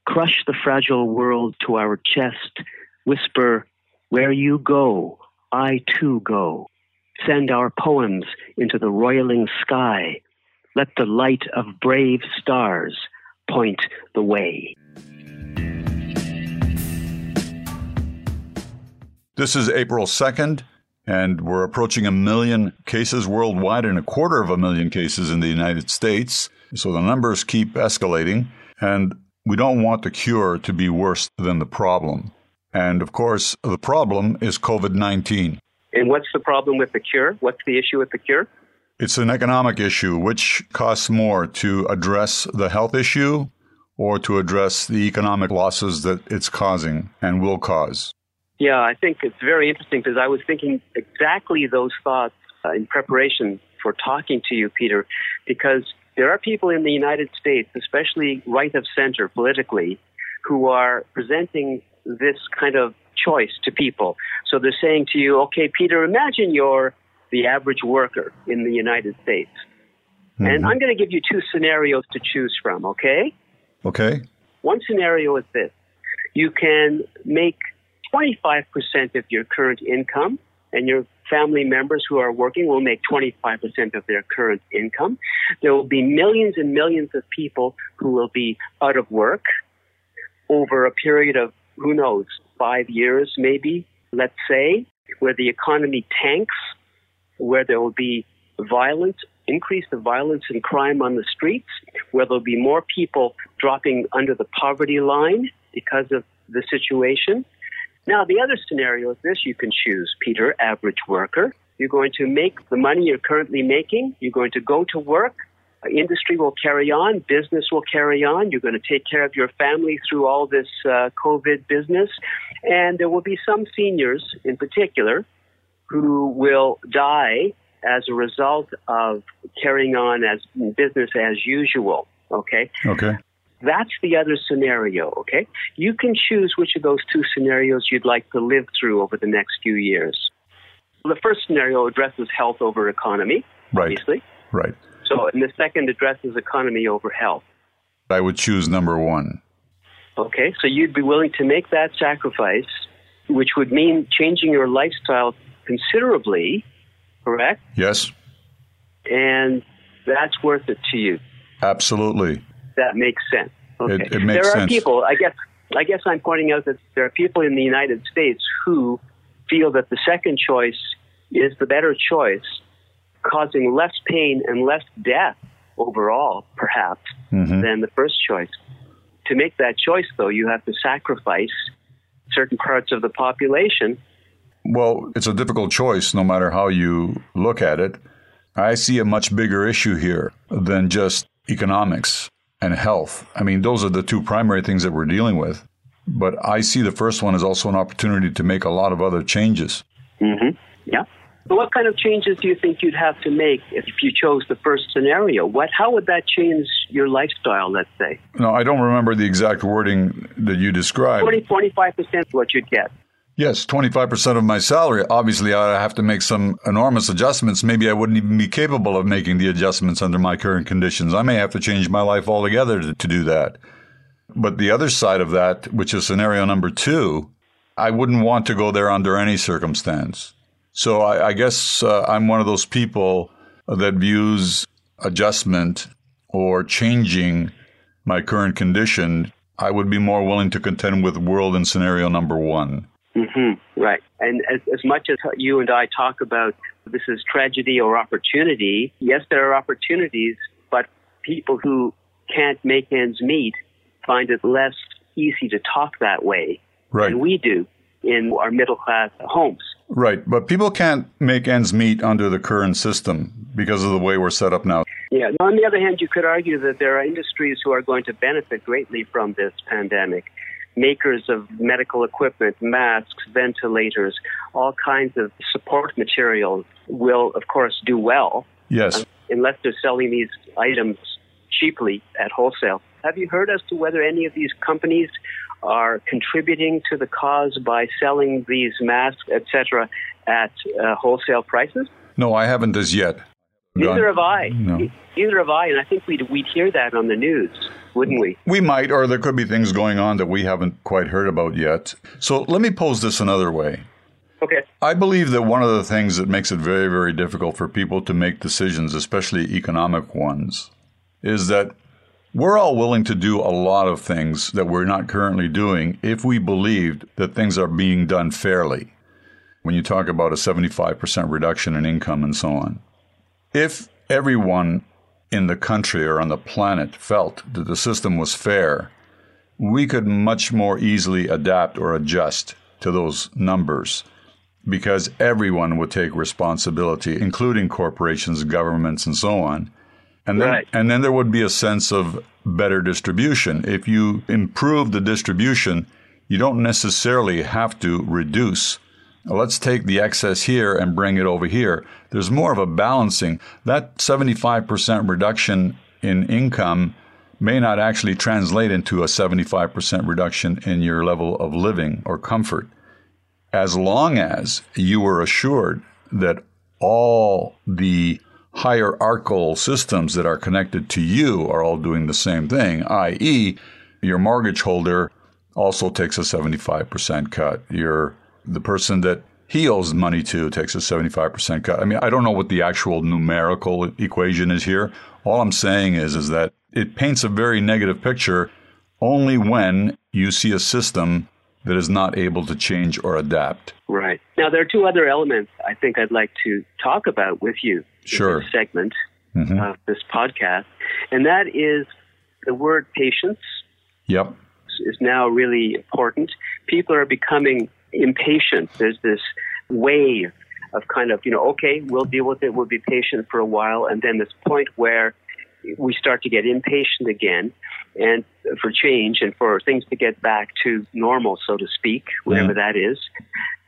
Crush the fragile world to our chest, whisper, Where you go, I too go. Send our poems into the roiling sky. Let the light of brave stars point the way. This is April 2nd, and we're approaching a million cases worldwide and a quarter of a million cases in the United States. So the numbers keep escalating, and we don't want the cure to be worse than the problem. And of course, the problem is COVID 19. And what's the problem with the cure? What's the issue with the cure? It's an economic issue. Which costs more to address the health issue or to address the economic losses that it's causing and will cause? Yeah, I think it's very interesting because I was thinking exactly those thoughts uh, in preparation for talking to you, Peter, because there are people in the United States, especially right of center politically, who are presenting this kind of choice to people. So they're saying to you, okay, Peter, imagine you're the average worker in the United States. Mm-hmm. And I'm going to give you two scenarios to choose from, okay? Okay. One scenario is this you can make 25% of your current income, and your family members who are working will make 25% of their current income. There will be millions and millions of people who will be out of work over a period of, who knows, five years maybe, let's say, where the economy tanks, where there will be violence, increase the violence and crime on the streets, where there'll be more people dropping under the poverty line because of the situation. Now, the other scenario is this you can choose, Peter, average worker. You're going to make the money you're currently making. You're going to go to work. Industry will carry on. Business will carry on. You're going to take care of your family through all this uh, COVID business. And there will be some seniors in particular who will die as a result of carrying on as business as usual. Okay. Okay. That's the other scenario. Okay. You can choose which of those two scenarios you'd like to live through over the next few years. The first scenario addresses health over economy, right. obviously. Right. So, and the second addresses economy over health. I would choose number one. Okay, so you'd be willing to make that sacrifice, which would mean changing your lifestyle considerably correct? Yes. And that's worth it to you. Absolutely. That makes sense. Okay. It, it makes there are sense. people, I guess, I guess I'm pointing out that there are people in the United States who feel that the second choice is the better choice, causing less pain and less death overall, perhaps, mm-hmm. than the first choice. To make that choice, though, you have to sacrifice certain parts of the population well, it's a difficult choice no matter how you look at it. I see a much bigger issue here than just economics and health. I mean, those are the two primary things that we're dealing with. But I see the first one as also an opportunity to make a lot of other changes. Mm-hmm. Yeah. So what kind of changes do you think you'd have to make if you chose the first scenario? What, how would that change your lifestyle, let's say? No, I don't remember the exact wording that you described. 20, 25% what you'd get. Yes, 25% of my salary. Obviously, I have to make some enormous adjustments. Maybe I wouldn't even be capable of making the adjustments under my current conditions. I may have to change my life altogether to, to do that. But the other side of that, which is scenario number two, I wouldn't want to go there under any circumstance. So I, I guess uh, I'm one of those people that views adjustment or changing my current condition. I would be more willing to contend with world and scenario number one. Mm-hmm, right. And as, as much as you and I talk about this is tragedy or opportunity, yes, there are opportunities, but people who can't make ends meet find it less easy to talk that way right. than we do in our middle class homes. Right, but people can't make ends meet under the current system because of the way we're set up now. Yeah. On the other hand, you could argue that there are industries who are going to benefit greatly from this pandemic makers of medical equipment, masks, ventilators, all kinds of support materials will, of course, do well. Yes. Uh, unless they're selling these items cheaply at wholesale. Have you heard as to whether any of these companies are contributing to the cause by selling these masks, etc., at uh, wholesale prices? No, I haven't as yet. Neither have I. No. Neither have I, and I think we'd, we'd hear that on the news, wouldn't we? We might, or there could be things going on that we haven't quite heard about yet. So let me pose this another way. Okay. I believe that one of the things that makes it very, very difficult for people to make decisions, especially economic ones, is that we're all willing to do a lot of things that we're not currently doing if we believed that things are being done fairly. When you talk about a 75% reduction in income and so on. If everyone in the country or on the planet felt that the system was fair, we could much more easily adapt or adjust to those numbers because everyone would take responsibility, including corporations, governments, and so on. And then, right. and then there would be a sense of better distribution. If you improve the distribution, you don't necessarily have to reduce Let's take the excess here and bring it over here. There's more of a balancing. That 75% reduction in income may not actually translate into a 75% reduction in your level of living or comfort. As long as you are assured that all the hierarchical systems that are connected to you are all doing the same thing, i.e., your mortgage holder also takes a 75% cut. Your the person that he owes money to takes a 75% cut. I mean, I don't know what the actual numerical equation is here. All I'm saying is is that it paints a very negative picture only when you see a system that is not able to change or adapt. Right. Now there are two other elements I think I'd like to talk about with you sure. segment mm-hmm. of this podcast, and that is the word patience. Yep. Is now really important. People are becoming impatient. There's this wave of kind of, you know, okay, we'll deal with it, we'll be patient for a while, and then this point where we start to get impatient again and for change and for things to get back to normal, so to speak, whatever that is.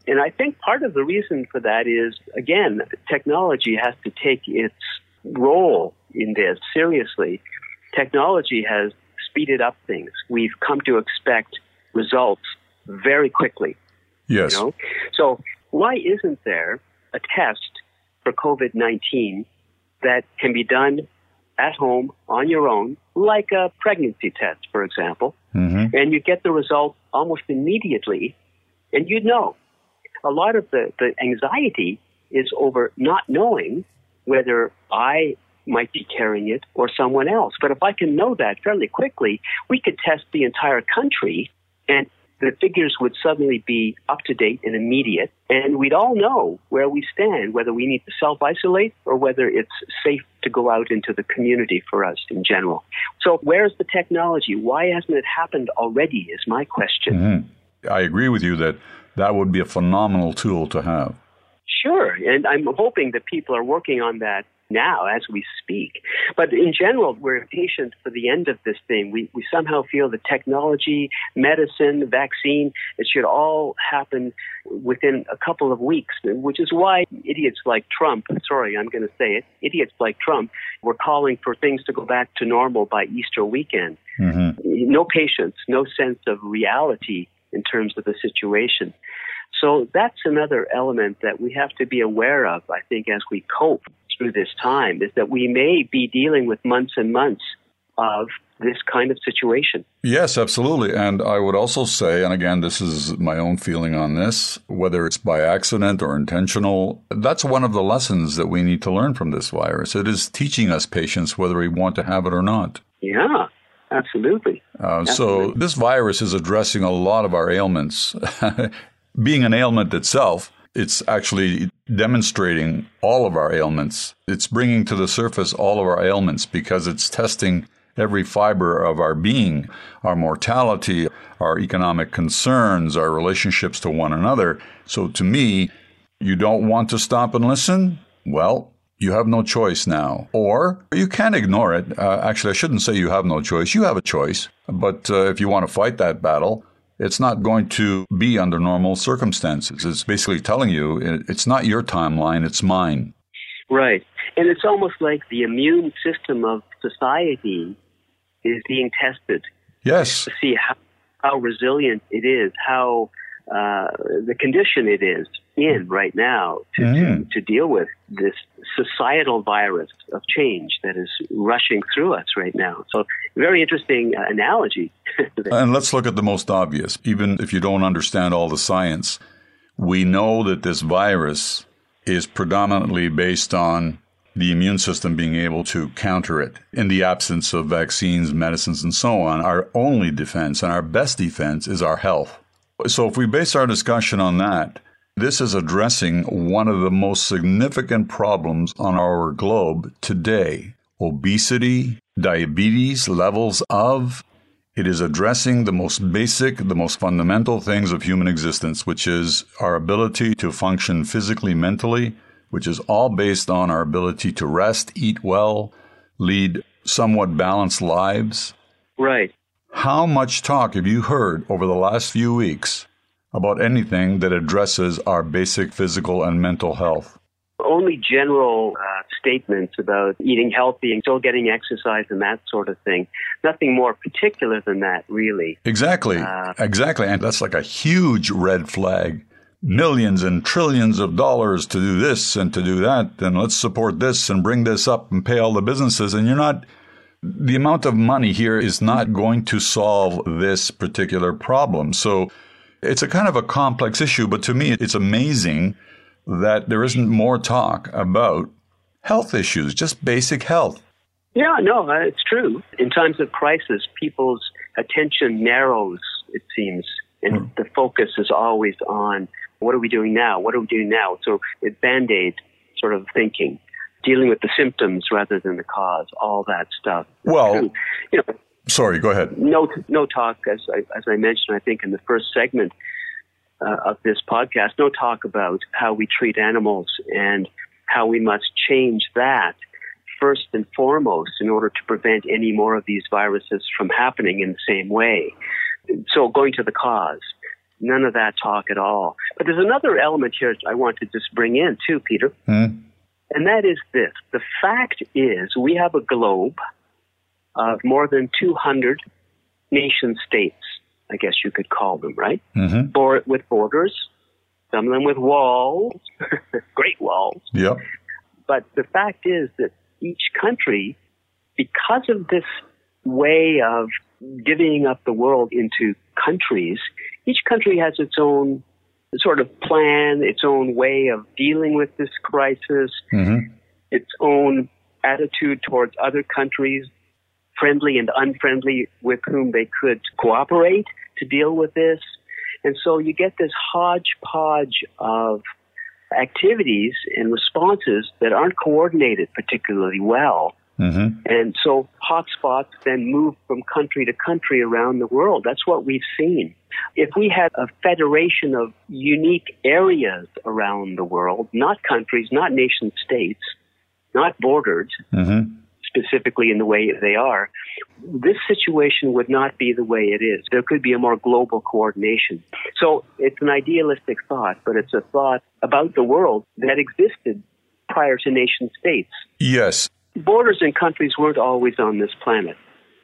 And I think part of the reason for that is, again, technology has to take its role in this seriously. Technology has speeded up things. We've come to expect results very quickly. Yes. You know? So why isn't there a test for COVID 19 that can be done at home on your own, like a pregnancy test, for example, mm-hmm. and you get the result almost immediately, and you know. A lot of the, the anxiety is over not knowing whether I might be carrying it or someone else. But if I can know that fairly quickly, we could test the entire country and the figures would suddenly be up to date and immediate, and we'd all know where we stand, whether we need to self isolate or whether it's safe to go out into the community for us in general. So, where's the technology? Why hasn't it happened already? Is my question. Mm-hmm. I agree with you that that would be a phenomenal tool to have. Sure, and I'm hoping that people are working on that now as we speak. But in general, we're impatient for the end of this thing. We, we somehow feel the technology, medicine, vaccine, it should all happen within a couple of weeks, which is why idiots like Trump, sorry, I'm going to say it, idiots like Trump were calling for things to go back to normal by Easter weekend. Mm-hmm. No patience, no sense of reality in terms of the situation. So that's another element that we have to be aware of, I think, as we cope through this time is that we may be dealing with months and months of this kind of situation. Yes, absolutely. And I would also say, and again, this is my own feeling on this, whether it's by accident or intentional, that's one of the lessons that we need to learn from this virus. It is teaching us patience whether we want to have it or not. Yeah. Absolutely. Uh. So, this virus is addressing a lot of our ailments. [LAUGHS] Being an ailment itself, it's actually demonstrating all of our ailments. It's bringing to the surface all of our ailments because it's testing every fiber of our being, our mortality, our economic concerns, our relationships to one another. So to me, you don't want to stop and listen? Well, you have no choice now. Or you can ignore it. Uh, actually, I shouldn't say you have no choice. You have a choice. But uh, if you want to fight that battle, it's not going to be under normal circumstances. It's basically telling you it's not your timeline, it's mine. Right. And it's almost like the immune system of society is being tested. Yes. To see how, how resilient it is, how uh, the condition it is in right now to, mm. to, to, deal with this societal virus of change that is rushing through us right now. So, very interesting uh, analogy. [LAUGHS] and let's look at the most obvious. Even if you don't understand all the science, we know that this virus is predominantly based on the immune system being able to counter it. In the absence of vaccines, medicines, and so on, our only defense and our best defense is our health. So, if we base our discussion on that, this is addressing one of the most significant problems on our globe today obesity, diabetes, levels of. It is addressing the most basic, the most fundamental things of human existence, which is our ability to function physically, mentally, which is all based on our ability to rest, eat well, lead somewhat balanced lives. Right. How much talk have you heard over the last few weeks about anything that addresses our basic physical and mental health? Only general uh, statements about eating healthy and still getting exercise and that sort of thing. Nothing more particular than that, really. Exactly. Uh, exactly. And that's like a huge red flag millions and trillions of dollars to do this and to do that, and let's support this and bring this up and pay all the businesses. And you're not, the amount of money here is not going to solve this particular problem. So it's a kind of a complex issue, but to me, it's amazing that there isn't more talk about health issues, just basic health. Yeah, no, uh, it's true. In times of crisis, people's attention narrows, it seems, and mm. the focus is always on what are we doing now? What are we doing now? So it's band aid sort of thinking, dealing with the symptoms rather than the cause, all that stuff. Well, you know, sorry, go ahead. No, no talk, as I, as I mentioned, I think in the first segment uh, of this podcast, no talk about how we treat animals and how we must change that first and foremost in order to prevent any more of these viruses from happening in the same way. So going to the cause, none of that talk at all. But there's another element here I want to just bring in too, Peter. Hmm. And that is this. The fact is we have a globe of more than 200 nation states, I guess you could call them, right? Mm-hmm. With borders, some of them with walls, [LAUGHS] great walls. Yep. But the fact is that each country, because of this way of divvying up the world into countries, each country has its own sort of plan, its own way of dealing with this crisis, mm-hmm. its own attitude towards other countries, friendly and unfriendly, with whom they could cooperate to deal with this. And so you get this hodgepodge of activities and responses that aren't coordinated particularly well. Mm-hmm. And so hotspots then move from country to country around the world. That's what we've seen. If we had a federation of unique areas around the world, not countries, not nation states, not bordered, mm-hmm. Specifically in the way they are, this situation would not be the way it is. There could be a more global coordination. So it's an idealistic thought, but it's a thought about the world that existed prior to nation states. Yes. Borders and countries weren't always on this planet.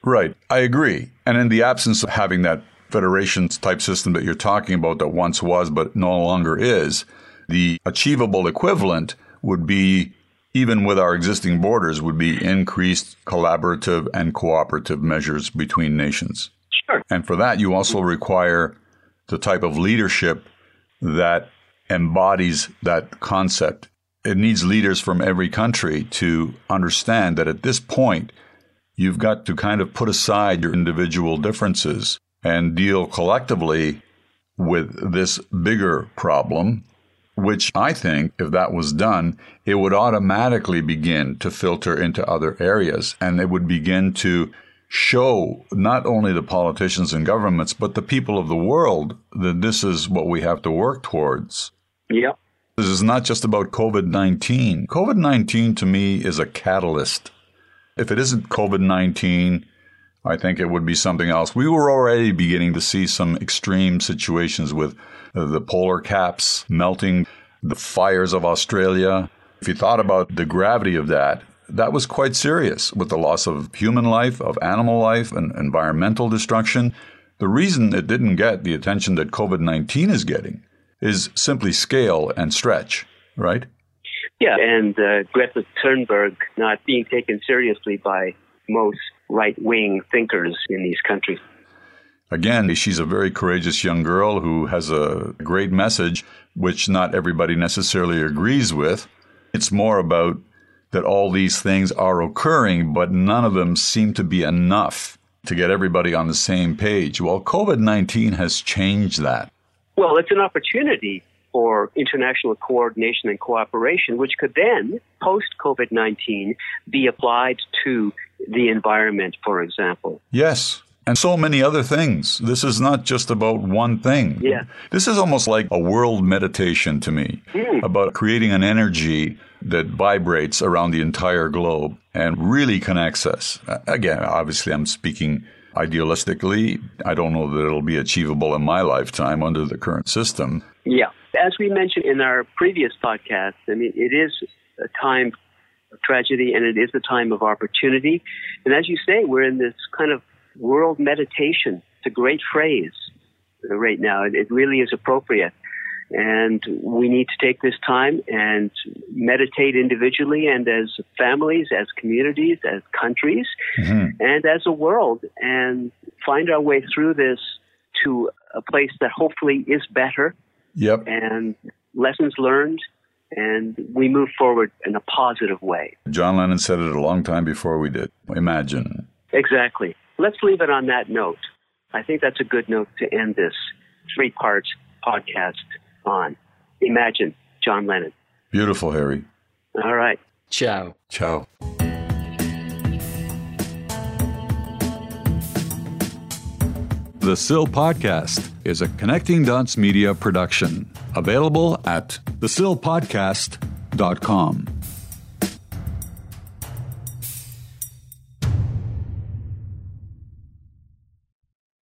Right. I agree. And in the absence of having that federation type system that you're talking about that once was but no longer is, the achievable equivalent would be even with our existing borders, would be increased collaborative and cooperative measures between nations. Sure. And for that, you also require the type of leadership that embodies that concept. It needs leaders from every country to understand that at this point, you've got to kind of put aside your individual differences and deal collectively with this bigger problem which I think if that was done, it would automatically begin to filter into other areas and it would begin to show not only the politicians and governments, but the people of the world that this is what we have to work towards. Yep. This is not just about COVID 19. COVID 19 to me is a catalyst. If it isn't COVID 19, I think it would be something else. We were already beginning to see some extreme situations with the polar caps melting, the fires of Australia. If you thought about the gravity of that, that was quite serious with the loss of human life, of animal life, and environmental destruction. The reason it didn't get the attention that COVID 19 is getting is simply scale and stretch, right? Yeah, and uh, Greta Thunberg not being taken seriously by most right wing thinkers in these countries. Again, she's a very courageous young girl who has a great message, which not everybody necessarily agrees with. It's more about that all these things are occurring, but none of them seem to be enough to get everybody on the same page. Well, COVID 19 has changed that. Well, it's an opportunity for international coordination and cooperation, which could then, post COVID 19, be applied to the environment, for example. Yes and so many other things. This is not just about one thing. Yeah. This is almost like a world meditation to me mm. about creating an energy that vibrates around the entire globe and really connects us. Again, obviously, I'm speaking idealistically. I don't know that it'll be achievable in my lifetime under the current system. Yeah. As we mentioned in our previous podcast, I mean, it is a time of tragedy and it is a time of opportunity. And as you say, we're in this kind of world meditation. It's a great phrase right now. It really is appropriate. And we need to take this time and meditate individually and as families, as communities, as countries, mm-hmm. and as a world, and find our way through this to a place that hopefully is better. Yep. And lessons learned, and we move forward in a positive way. John Lennon said it a long time before we did. Imagine. Exactly. Let's leave it on that note. I think that's a good note to end this three part podcast on. Imagine John Lennon. Beautiful, Harry. All right. Ciao. Ciao. The SIL Podcast is a Connecting Dots Media production, available at thesilpodcast.com.